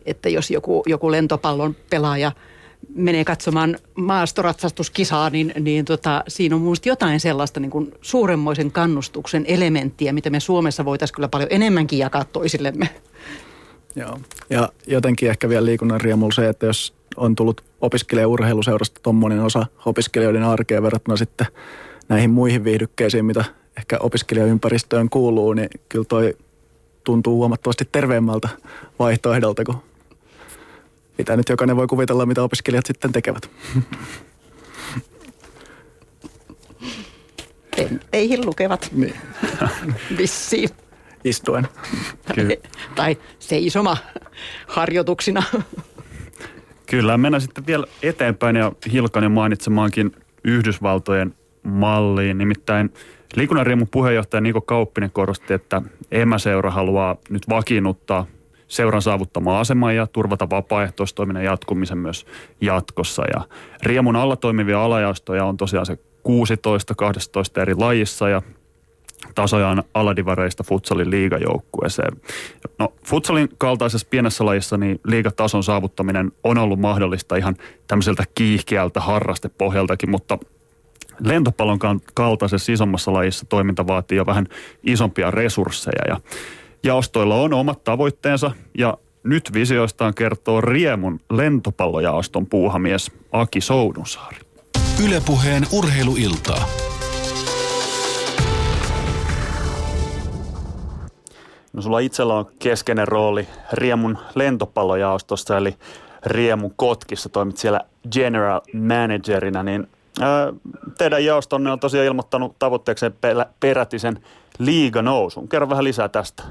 että jos joku, joku lentopallon pelaaja menee katsomaan maastoratsastuskisaa, niin, niin tota, siinä on minusta jotain sellaista niin kuin suuremmoisen kannustuksen elementtiä, mitä me Suomessa voitaisiin kyllä paljon enemmänkin jakaa toisillemme.
Joo, ja jotenkin ehkä vielä liikunnan riemulla se, että jos on tullut opiskelijaurheiluseurasta tuommoinen osa opiskelijoiden arkea verrattuna sitten näihin muihin viihdykkeisiin, mitä ehkä opiskelijaympäristöön kuuluu, niin kyllä toi tuntuu huomattavasti terveemmältä vaihtoehdolta kuin mitä nyt jokainen voi kuvitella, mitä opiskelijat sitten tekevät.
Teihin lukevat.
Niin.
Vissiin.
Istuen.
Kyllä.
tai seisoma harjoituksina.
Kyllä, mennään sitten vielä eteenpäin ja Hilkanen mainitsemaankin Yhdysvaltojen malliin. Nimittäin Liikunnanriemun puheenjohtaja Niko Kauppinen korosti, että emäseura haluaa nyt vakiinnuttaa seuran saavuttamaa asemaa ja turvata vapaaehtoistoiminnan jatkumisen myös jatkossa. Ja Riemun alla toimivia alajaostoja on tosiaan se 16, 12 eri lajissa ja tasojaan aladivareista futsalin liigajoukkueeseen. No futsalin kaltaisessa pienessä lajissa niin liigatason saavuttaminen on ollut mahdollista ihan tämmöiseltä kiihkeältä harrastepohjaltakin, mutta lentopallon kaltaisessa isommassa lajissa toiminta vaatii jo vähän isompia resursseja ja jaostoilla on omat tavoitteensa ja nyt visioistaan kertoo Riemun lentopallojaoston puuhamies Aki Soudunsaari.
Ylepuheen urheiluiltaa.
No sulla itsellä on keskeinen rooli Riemun lentopallojaostossa, eli Riemun Kotkissa toimit siellä general managerina, niin teidän jaostonne on tosiaan ilmoittanut tavoitteekseen peräti sen liiganousun. Kerro vähän lisää tästä.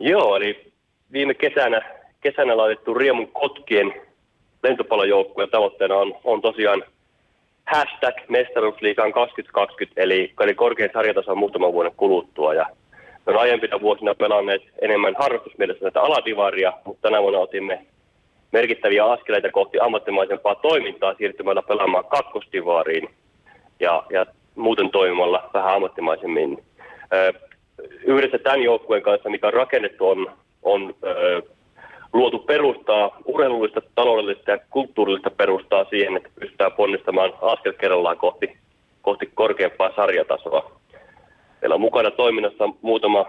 Joo, eli viime kesänä, kesänä laitettu Riemun Kotkien lentopallojoukkue tavoitteena on, on tosiaan hashtag mestaruusliikaan 2020, eli, eli korkein sarjataso muutaman vuoden kuluttua. Ja me aiempina vuosina pelanneet enemmän harrastusmielessä näitä aladivaria, mutta tänä vuonna otimme merkittäviä askeleita kohti ammattimaisempaa toimintaa siirtymällä pelaamaan kakkosdivaariin ja, ja muuten toimimalla vähän ammattimaisemmin. Ö, yhdessä tämän joukkueen kanssa, mikä on rakennettu, on, on ö, luotu perustaa, urheilullista, taloudellista ja kulttuurillista perustaa siihen, että pystytään ponnistamaan askel kerrallaan kohti, kohti korkeampaa sarjatasoa. Meillä on mukana toiminnassa muutama,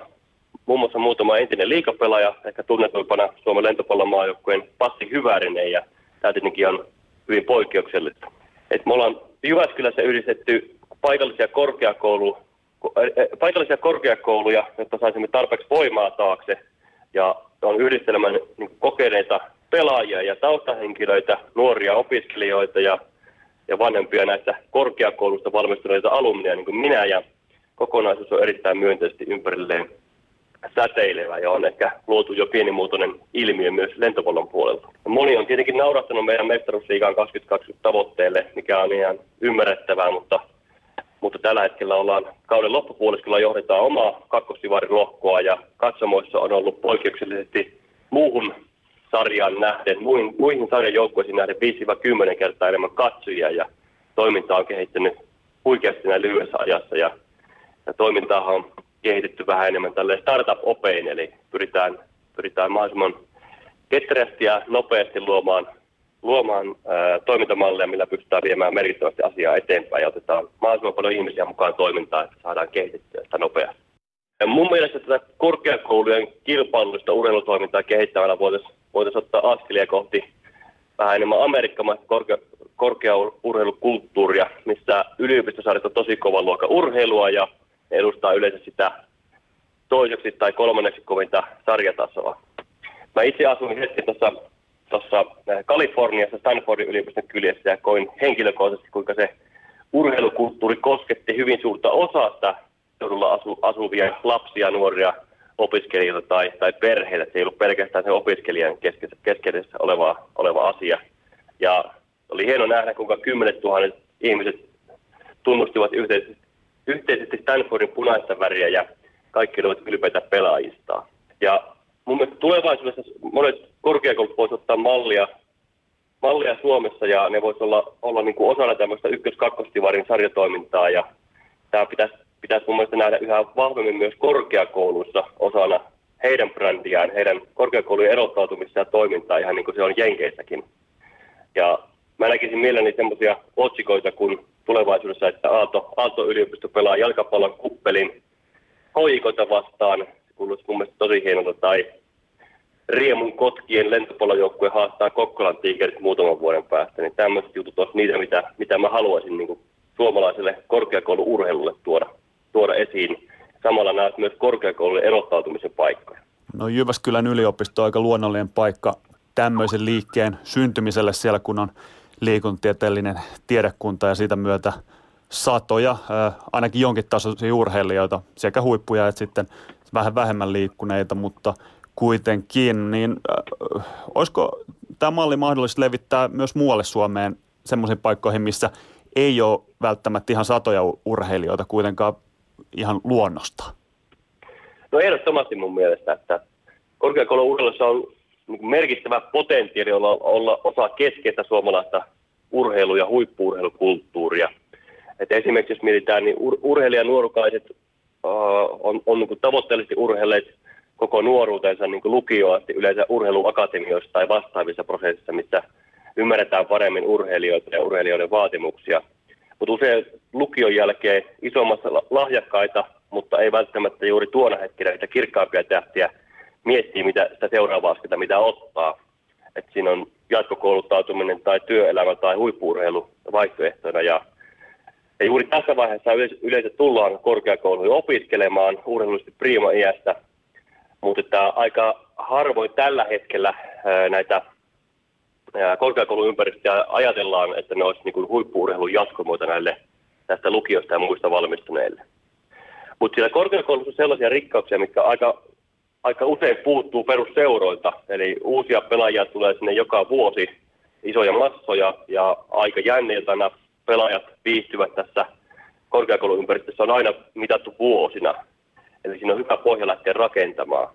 muun muassa muutama entinen liikapelaaja, ehkä tunnetuimpana Suomen lentopallomaajoukkueen Passi Hyvärinen, ja tämä tietenkin on hyvin poikkeuksellista. Et me ollaan Jyväskylässä yhdistetty paikallisia, korkeakoulu, paikallisia korkeakouluja, jotta saisimme tarpeeksi voimaa taakse, ja on yhdistelmän niin kokeneita pelaajia ja taustahenkilöitä, nuoria opiskelijoita ja, ja vanhempia näistä korkeakoulusta valmistuneita alumnia, niin kuin minä, ja kokonaisuus on erittäin myönteisesti ympärilleen säteilevä ja on ehkä luotu jo pienimuotoinen ilmiö myös lentopallon puolelta. Moni on tietenkin naurattanut meidän mestaruusliigaan 2020 tavoitteelle, mikä on ihan ymmärrettävää, mutta, mutta tällä hetkellä ollaan kauden loppupuoliskolla johdetaan omaa kakkostivarin lohkoa ja katsomoissa on ollut poikkeuksellisesti muuhun sarjaan nähden, muihin, muihin sarjan joukkueisiin nähden 5-10 kertaa enemmän katsojia ja toiminta on kehittynyt huikeasti näin lyhyessä ajassa ja ja toimintaahan on kehitetty vähän enemmän tälle startup-opein, eli pyritään, pyritään mahdollisimman ketterästi ja nopeasti luomaan, luomaan ää, toimintamalleja, millä pystytään viemään merkittävästi asiaa eteenpäin ja otetaan mahdollisimman paljon ihmisiä mukaan toimintaan, että saadaan kehitettyä sitä nopeasti. Ja mun mielestä tätä korkeakoulujen kilpailullista urheilutoimintaa kehittämällä voitaisiin voitais ottaa askelia kohti vähän enemmän amerikkamaista korkea, korkeaurheilukulttuuria, missä yliopistosarjat on tosi kova luokka urheilua ja edustaa yleensä sitä toiseksi tai kolmanneksi kovinta sarjatasoa. Mä itse asuin hetken tuossa tuossa äh, Kaliforniassa Stanfordin yliopiston kyljessä ja koin henkilökohtaisesti, kuinka se urheilukulttuuri kosketti hyvin suurta osaa sitä seudulla asu, asuvia lapsia, nuoria, opiskelijoita tai, tai perheitä. Se ei ollut pelkästään se opiskelijan keskeisessä oleva, oleva asia. Ja oli hieno nähdä, kuinka kymmenet tuhannet ihmiset tunnustivat yhteisesti yhteisesti Stanfordin punaista väriä ja kaikki olivat ylpeitä pelaajista. Ja mun mielestä tulevaisuudessa monet korkeakoulut voisivat ottaa mallia, mallia Suomessa ja ne voisivat olla, olla niin kuin osana tämmöistä ykkös-kakkostivarin sarjatoimintaa ja tämä pitäisi, pitäisi mun mielestä nähdä yhä vahvemmin myös korkeakouluissa osana heidän brändiään, heidän korkeakoulujen erottautumista ja toimintaa ihan niin kuin se on Jenkeissäkin. Ja mä näkisin mielelläni semmoisia otsikoita, kun tulevaisuudessa, että Aalto, Aalto-yliopisto pelaa jalkapallon kuppelin hoikoita vastaan. Se kuulostaa mun mielestä tosi hienolta. Tai Riemun kotkien lentopallojoukkue haastaa Kokkolan tiikerit muutaman vuoden päästä. Niin tämmöiset jutut on niitä, mitä, mitä mä haluaisin niin suomalaiselle korkeakouluurheilulle tuoda, tuoda esiin. samalla näet myös korkeakoulujen erottautumisen paikkoja.
No Jyväskylän yliopisto on aika luonnollinen paikka tämmöisen liikkeen syntymiselle siellä, kun on liikuntatieteellinen tiedekunta ja siitä myötä satoja, ainakin jonkin tasoisia urheilijoita, sekä huippuja että sitten vähän vähemmän liikkuneita, mutta kuitenkin, niin äh, olisiko tämä malli mahdollista levittää myös muualle Suomeen semmoisiin paikkoihin, missä ei ole välttämättä ihan satoja urheilijoita kuitenkaan ihan luonnosta?
No ehdottomasti mun mielestä, että korkeakoulun urheilussa on merkittävä potentiaali olla, olla osa keskeistä suomalaista urheilu- ja huippuurheilukulttuuria. Et esimerkiksi jos mietitään, niin ur- urheilijanuorukaiset uh, on, on niin tavoitteellisesti urheilleet koko nuoruutensa niin lukioon yleensä urheiluakatemioissa tai vastaavissa prosessissa, missä ymmärretään paremmin urheilijoita ja urheilijoiden vaatimuksia. Mutta usein lukion jälkeen isommassa lahjakkaita, mutta ei välttämättä juuri tuona hetkenä niitä kirkkaampia tähtiä miettii mitä sitä seuraavaa askelta, mitä ottaa. Et siinä on jatkokouluttautuminen tai työelämä tai huippuurheilu vaihtoehtoina. Ja, ja juuri tässä vaiheessa yleensä, tullaan korkeakouluihin opiskelemaan urheilullisesti prima-iästä, mutta että aika harvoin tällä hetkellä näitä korkeakouluympäristöjä ajatellaan, että ne olisi niin huippuurheilun jatkomuoto näille tästä lukiosta ja muista valmistuneille. Mutta siellä korkeakoulussa on sellaisia rikkauksia, mitkä aika, aika usein puuttuu perusseuroilta. Eli uusia pelaajia tulee sinne joka vuosi, isoja massoja ja aika jänne, jota nämä pelaajat viihtyvät tässä korkeakouluympäristössä on aina mitattu vuosina. Eli siinä on hyvä pohja lähteä rakentamaan.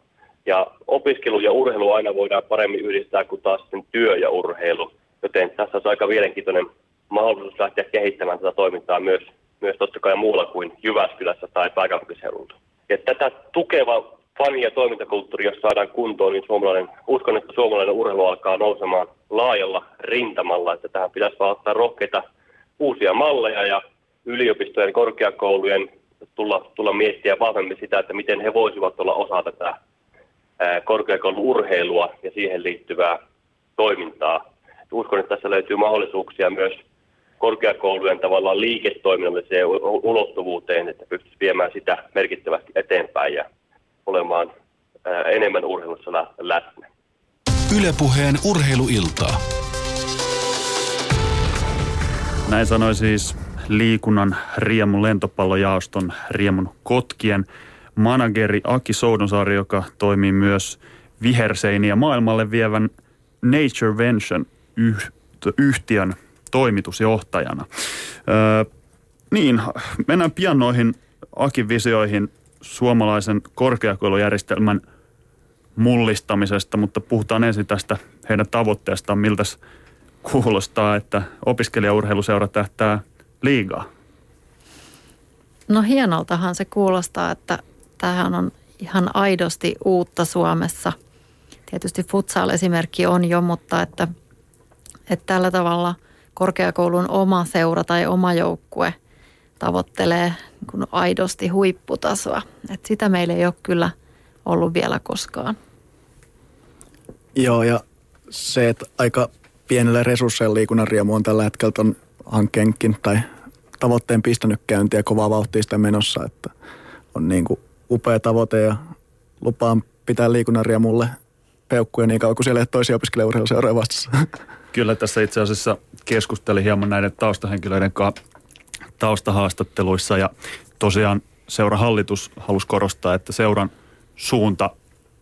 Ja opiskelu ja urheilu aina voidaan paremmin yhdistää kuin taas sitten työ ja urheilu. Joten tässä on aika mielenkiintoinen mahdollisuus lähteä kehittämään tätä toimintaa myös, myös totta kai muulla kuin Jyväskylässä tai pääkaupunkiseudulla. Ja tätä tukeva fani- ja toimintakulttuuri, jos saadaan kuntoon, niin suomalainen, uskon, että suomalainen urheilu alkaa nousemaan laajalla rintamalla, että tähän pitäisi vaan ottaa rohkeita uusia malleja ja yliopistojen, korkeakoulujen tulla, tulla miettiä vahvemmin sitä, että miten he voisivat olla osa tätä korkeakoulun urheilua ja siihen liittyvää toimintaa. Uskon, että tässä löytyy mahdollisuuksia myös korkeakoulujen tavallaan liiketoiminnalliseen ulottuvuuteen, että pystyisi viemään sitä merkittävästi eteenpäin ja olemaan enemmän urheilussa läsnä.
Ylepuheen urheiluiltaa.
Näin sanoi siis liikunnan Riemun lentopallojaoston Riemun Kotkien manageri Aki Soudonsaari, joka toimii myös viherseiniä maailmalle vievän Nature Vention yhtiön toimitusjohtajana. Öö, niin, mennään pian noihin Akin visioihin suomalaisen korkeakoulujärjestelmän mullistamisesta, mutta puhutaan ensin tästä heidän tavoitteestaan, miltä kuulostaa, että opiskelijaurheiluseura tähtää liigaa.
No hienoltahan se kuulostaa, että tämähän on ihan aidosti uutta Suomessa. Tietysti futsal-esimerkki on jo, mutta että, että tällä tavalla korkeakoulun oma seura tai oma joukkue tavoittelee niin aidosti huipputasoa. Että sitä meillä ei ole kyllä ollut vielä koskaan.
Joo, ja se, että aika pienellä resursseilla liikunnan riemu on tällä hetkellä ton hankkeenkin tai tavoitteen pistänyt käyntiä kovaa vauhtia sitä menossa, että on niin kuin upea tavoite ja lupaan pitää liikunnan riemulle peukkuja niin kauan kuin siellä ei toisia opiskelijaurheiluseuroja vastassa.
Kyllä tässä itse asiassa keskustelin hieman näiden taustahenkilöiden kanssa taustahaastatteluissa ja tosiaan seuran hallitus halusi korostaa, että seuran suunta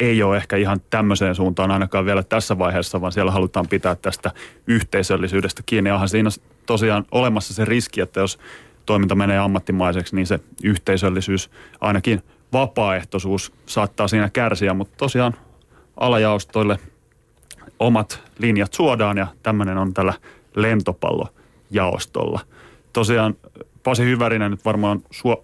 ei ole ehkä ihan tämmöiseen suuntaan ainakaan vielä tässä vaiheessa, vaan siellä halutaan pitää tästä yhteisöllisyydestä kiinni. Onhan siinä tosiaan olemassa se riski, että jos toiminta menee ammattimaiseksi, niin se yhteisöllisyys ainakin – vapaaehtoisuus saattaa siinä kärsiä, mutta tosiaan alajaostoille omat linjat suodaan ja tämmöinen on tällä lentopallojaostolla. Tosiaan Pasi Hyvärinen nyt varmaan suo,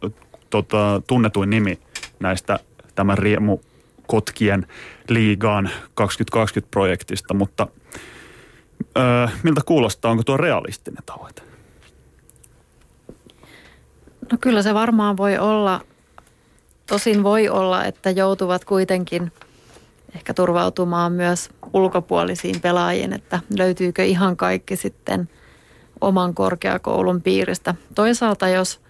tota, tunnetuin nimi näistä tämän Riemu Kotkien liigaan 2020-projektista, mutta öö, miltä kuulostaa, onko tuo realistinen tavoite?
No kyllä se varmaan voi olla Tosin voi olla, että joutuvat kuitenkin ehkä turvautumaan myös ulkopuolisiin pelaajiin, että löytyykö ihan kaikki sitten oman korkeakoulun piiristä. Toisaalta jos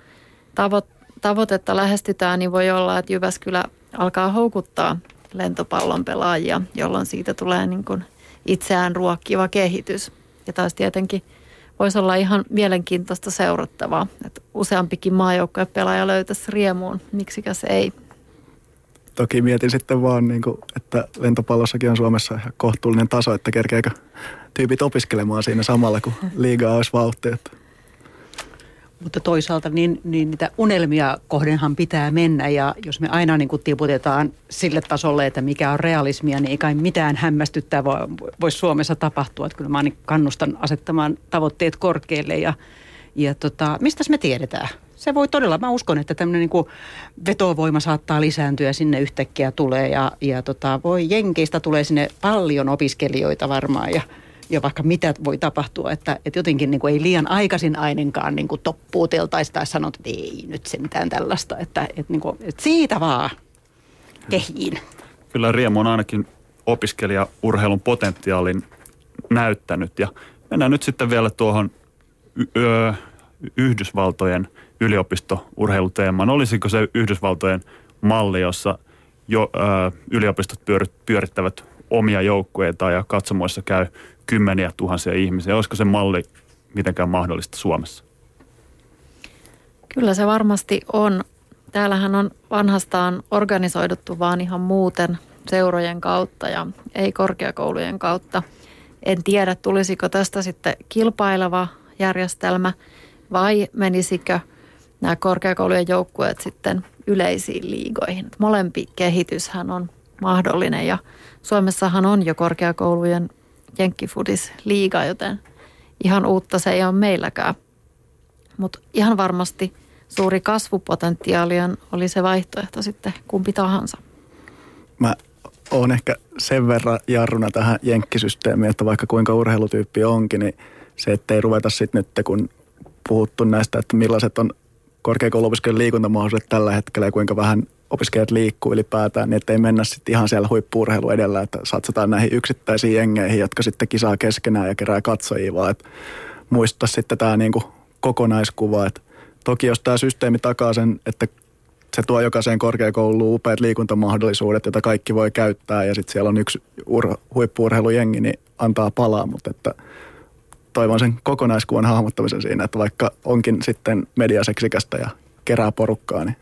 tavo- tavoitetta lähestytään, niin voi olla, että Jyväskylä alkaa houkuttaa lentopallon pelaajia, jolloin siitä tulee niin kuin itseään ruokkiva kehitys. Ja taas tietenkin voisi olla ihan mielenkiintoista seurattavaa, että useampikin pelaaja löytäisi riemuun, miksikäs ei.
Toki mietin sitten vaan, niin kuin, että lentopallossakin on Suomessa ihan kohtuullinen taso, että kerkeekö tyypit opiskelemaan siinä samalla, kun liigaa olisi vauhtia.
Mutta toisaalta niin, niin niitä unelmia kohdenhan pitää mennä ja jos me aina niin kuin tiputetaan sille tasolle, että mikä on realismia, niin ei kai mitään hämmästyttää voi, voisi Suomessa tapahtua. Että kyllä mä niin kannustan asettamaan tavoitteet korkealle ja, ja tota, mistä me tiedetään? Se voi todella, mä uskon, että tämmöinen niin vetovoima saattaa lisääntyä sinne yhtäkkiä tulee ja, ja tota, voi Jenkeistä tulee sinne paljon opiskelijoita varmaan ja – ja vaikka mitä voi tapahtua, että, että jotenkin niin kuin ei liian aikaisin ainakaan niin toppuuteltaisi tai sanot, että ei nyt sentään tällaista, että, että, niin kuin, että siitä vaan kehiin.
Kyllä Riemu on ainakin opiskelijaurheilun potentiaalin näyttänyt ja mennään nyt sitten vielä tuohon y- Yhdysvaltojen yliopistourheiluteemaan. Olisiko se Yhdysvaltojen malli, jossa jo, ö, yliopistot pyörittävät omia joukkueita ja katsomoissa käy kymmeniä tuhansia ihmisiä. Olisiko se malli mitenkään mahdollista Suomessa?
Kyllä se varmasti on. Täällähän on vanhastaan organisoiduttu vaan ihan muuten seurojen kautta ja ei korkeakoulujen kautta. En tiedä, tulisiko tästä sitten kilpaileva järjestelmä vai menisikö nämä korkeakoulujen joukkueet sitten yleisiin liigoihin. Molempi kehityshän on mahdollinen ja Suomessahan on jo korkeakoulujen jenkkifudis liiga, joten ihan uutta se ei ole meilläkään. Mutta ihan varmasti suuri kasvupotentiaali oli se vaihtoehto sitten kumpi tahansa.
Mä oon ehkä sen verran jarruna tähän jenkkisysteemiin, että vaikka kuinka urheilutyyppi onkin, niin se, ettei ruveta sitten nyt, kun puhuttu näistä, että millaiset on korkeakouluopiskelijan liikuntamahdollisuudet tällä hetkellä ja kuinka vähän opiskelijat liikkuu ylipäätään, niin ettei mennä sitten ihan siellä huippuurheilu edellä, että satsataan näihin yksittäisiin jengeihin, jotka sitten kisaa keskenään ja kerää katsojia, vaan että muistaa sitten tämä niinku kokonaiskuva, että toki jos tämä systeemi takaa sen, että se tuo jokaiseen korkeakouluun upeat liikuntamahdollisuudet, joita kaikki voi käyttää ja sitten siellä on yksi ur- huippuurheilujengi, niin antaa palaa, mutta että toivon sen kokonaiskuvan hahmottamisen siinä, että vaikka onkin sitten mediaseksikästä ja kerää porukkaa, niin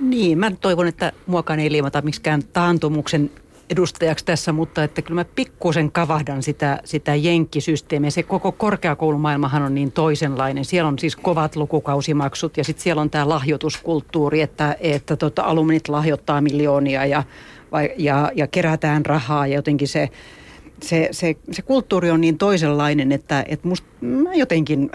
niin, mä toivon, että muakaan ei liimata miksikään taantumuksen edustajaksi tässä, mutta että kyllä mä pikkusen kavahdan sitä, sitä jenkkisysteemiä. Se koko korkeakoulumaailmahan on niin toisenlainen. Siellä on siis kovat lukukausimaksut ja sitten siellä on tämä lahjoituskulttuuri, että, että tota, alumnit lahjoittaa miljoonia ja, ja, ja kerätään rahaa ja jotenkin se, se, se, se kulttuuri on niin toisenlainen, että, että musta mä jotenkin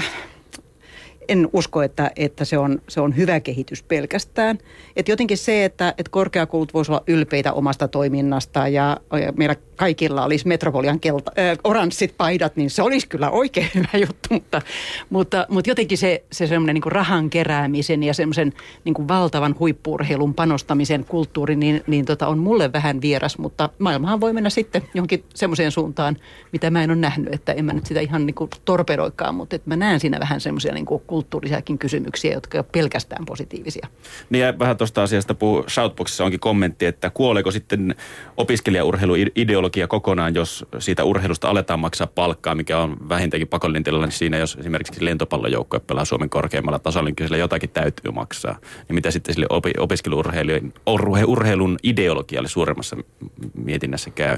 en usko, että, että se, on, se on hyvä kehitys pelkästään. Et jotenkin se, että, että korkeakoulut voisivat olla ylpeitä omasta toiminnastaan ja, ja meillä kaikilla olisi Metropolian kelta, äh, oranssit paidat, niin se olisi kyllä oikein hyvä juttu, mutta, mutta, mutta jotenkin se, se semmoinen niin rahan keräämisen ja semmoisen niin valtavan huippuurheilun panostamisen kulttuuri, niin, niin tota, on mulle vähän vieras, mutta maailmahan voi mennä sitten jonkin semmoiseen suuntaan, mitä mä en ole nähnyt, että en mä nyt sitä ihan niin kuin torpedoikaan, mutta että mä näen siinä vähän semmoisia niin kulttuurisiakin kysymyksiä, jotka ovat pelkästään positiivisia.
Niin ja vähän tuosta asiasta puhuu, Shoutboxissa onkin kommentti, että kuoleeko sitten opiskelijaurheilu ideologia kokonaan, jos siitä urheilusta aletaan maksaa palkkaa, mikä on vähintäänkin pakollinen tilanne siinä, jos esimerkiksi lentopallojoukkue pelaa Suomen korkeimmalla tasolla, niin kyllä jotakin täytyy maksaa. Niin mitä sitten sille opi, opiskeluurheilun ideologialle suuremmassa mietinnässä käy?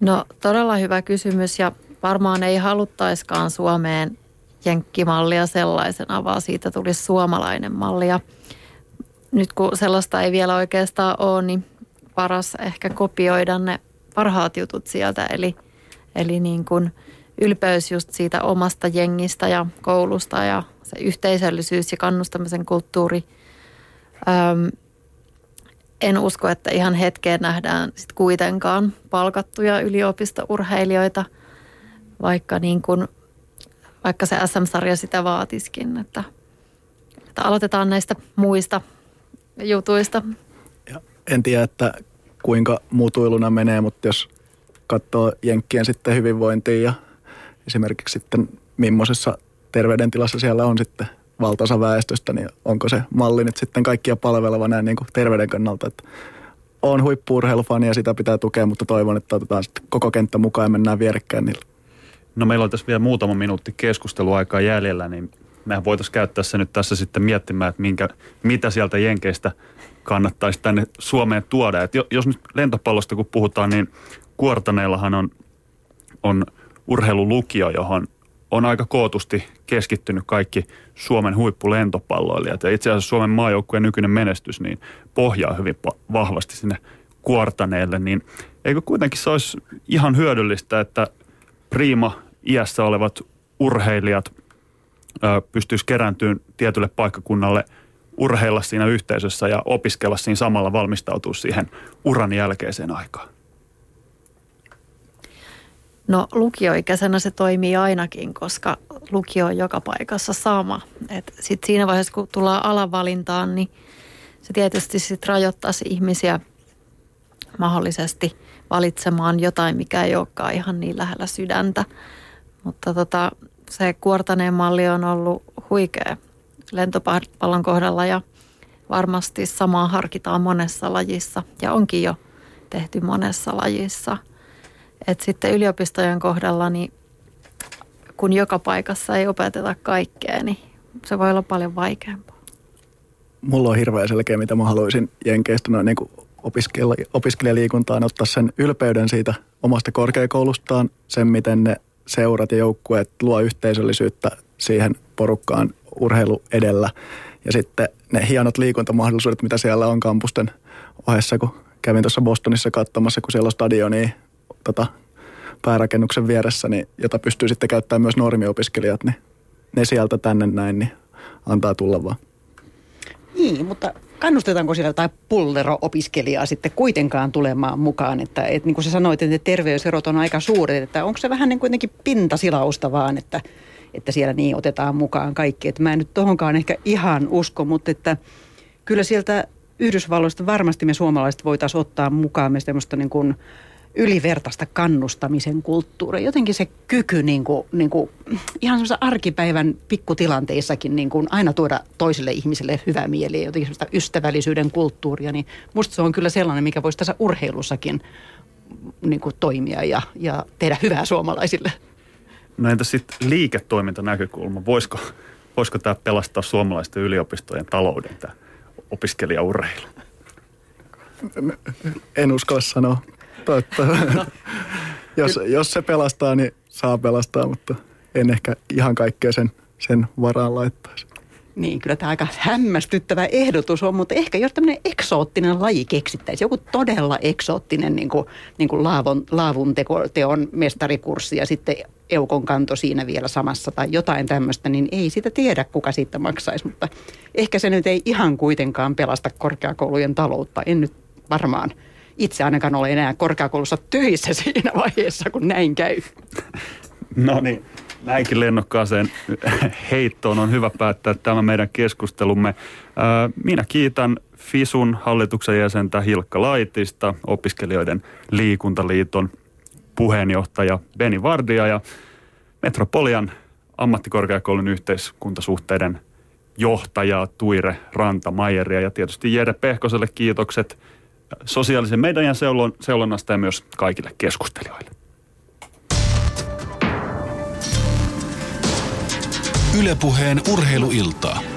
No todella hyvä kysymys ja varmaan ei haluttaiskaan Suomeen jenkkimallia sellaisena, vaan siitä tulisi suomalainen malli. Ja nyt kun sellaista ei vielä oikeastaan ole, niin paras ehkä kopioida ne parhaat jutut sieltä. Eli, eli niin kuin ylpeys just siitä omasta jengistä ja koulusta ja se yhteisöllisyys ja kannustamisen kulttuuri. Öm, en usko, että ihan hetkeen nähdään sit kuitenkaan palkattuja yliopistourheilijoita, vaikka, niin kuin, vaikka se SM-sarja sitä vaatiskin, että, että aloitetaan näistä muista jutuista.
Ja en tiedä, että kuinka mutuiluna menee, mutta jos katsoo Jenkkien sitten hyvinvointia ja esimerkiksi sitten millaisessa terveydentilassa siellä on sitten valtaosa väestöstä, niin onko se malli nyt sitten kaikkia palveleva näin niin kuin terveyden kannalta. Että on huippuurheilufani ja sitä pitää tukea, mutta toivon, että otetaan sitten koko kenttä mukaan ja mennään vierekkäin niillä.
No meillä on tässä vielä muutama minuutti keskusteluaikaa jäljellä, niin mehän voitaisiin käyttää se nyt tässä sitten miettimään, että minkä, mitä sieltä Jenkeistä kannattaisi tänne Suomeen tuoda. Et jos nyt lentopallosta kun puhutaan, niin Kuortaneellahan on, on urheilulukio, johon on aika kootusti keskittynyt kaikki Suomen huippulentopalloilijat. Ja itse asiassa Suomen maajoukkueen nykyinen menestys niin pohjaa hyvin vahvasti sinne Kuortaneelle. Niin eikö kuitenkin se olisi ihan hyödyllistä, että prima iässä olevat urheilijat pystyisi kerääntyyn tietylle paikkakunnalle urheilla siinä yhteisössä ja opiskella siinä samalla valmistautua siihen uran jälkeiseen aikaan?
No lukioikäisenä se toimii ainakin, koska lukio on joka paikassa sama. Et sit siinä vaiheessa, kun tullaan alavalintaan, niin se tietysti sit rajoittaisi ihmisiä mahdollisesti valitsemaan jotain, mikä ei olekaan ihan niin lähellä sydäntä. Mutta tota, se kuortaneen malli on ollut huikea lentopallon kohdalla ja varmasti samaa harkitaan monessa lajissa ja onkin jo tehty monessa lajissa. Et sitten yliopistojen kohdalla, niin kun joka paikassa ei opeteta kaikkea, niin se voi olla paljon vaikeampaa.
Mulla on hirveän selkeä, mitä mä haluaisin Jenkeistä noin niin opiskelijaliikuntaan ottaa sen ylpeyden siitä omasta korkeakoulustaan, sen miten ne seurat ja joukkueet luo yhteisöllisyyttä siihen porukkaan urheilu edellä. Ja sitten ne hienot liikuntamahdollisuudet, mitä siellä on kampusten ohessa, kun kävin tuossa Bostonissa katsomassa, kun siellä on stadioni tota, päärakennuksen vieressä, niin, jota pystyy sitten käyttämään myös normiopiskelijat, niin ne sieltä tänne näin, niin antaa tulla vaan.
Niin, mutta kannustetaanko siellä jotain pullero-opiskelijaa sitten kuitenkaan tulemaan mukaan? Että, että niin kuin sä sanoit, että terveyserot on aika suuret, että onko se vähän niin kuitenkin pintasilausta vaan, että, että siellä niin otetaan mukaan kaikki. Että mä en nyt tohonkaan ehkä ihan usko, mutta että kyllä sieltä Yhdysvalloista varmasti me suomalaiset voitaisiin ottaa mukaan me semmoista niin kuin, ylivertaista kannustamisen kulttuuria. Jotenkin se kyky niin kuin, niin kuin, ihan semmoisessa arkipäivän pikkutilanteissakin niin kuin aina tuoda toiselle ihmiselle hyvää mieliä, jotenkin semmoista ystävällisyyden kulttuuria, niin musta se on kyllä sellainen, mikä voisi tässä urheilussakin niin kuin toimia ja, ja tehdä hyvää suomalaisille.
No entä sitten liiketoimintanäkökulma? Voisiko, voisiko tämä pelastaa suomalaisten yliopistojen talouden, tämä opiskelijaurheilu?
En uskalla sanoa. Totta. No. jos, jos se pelastaa, niin saa pelastaa, mutta en ehkä ihan kaikkea sen, sen varaan laittaisi.
Niin, kyllä tämä aika hämmästyttävä ehdotus on, mutta ehkä jos tämmöinen eksoottinen laji keksittäisiin, joku todella eksoottinen niin kuin, niin kuin laavon, laavun teko, teon mestarikurssi ja sitten eukon kanto siinä vielä samassa tai jotain tämmöistä, niin ei sitä tiedä, kuka siitä maksaisi, mutta ehkä se nyt ei ihan kuitenkaan pelasta korkeakoulujen taloutta, en nyt varmaan – itse ainakaan ole enää korkeakoulussa töissä siinä vaiheessa, kun näin käy.
No niin, näinkin lennokkaaseen heittoon on hyvä päättää tämä meidän keskustelumme. Minä kiitän FISUN hallituksen jäsentä Hilkka Laitista, opiskelijoiden liikuntaliiton puheenjohtaja Beni Vardia ja Metropolian ammattikorkeakoulun yhteiskuntasuhteiden johtaja Tuire Ranta ja tietysti Jere Pehkoselle kiitokset – sosiaalisen median seulon, seulonnasta ja myös kaikille keskustelijoille.
Ylepuheen urheiluiltaa.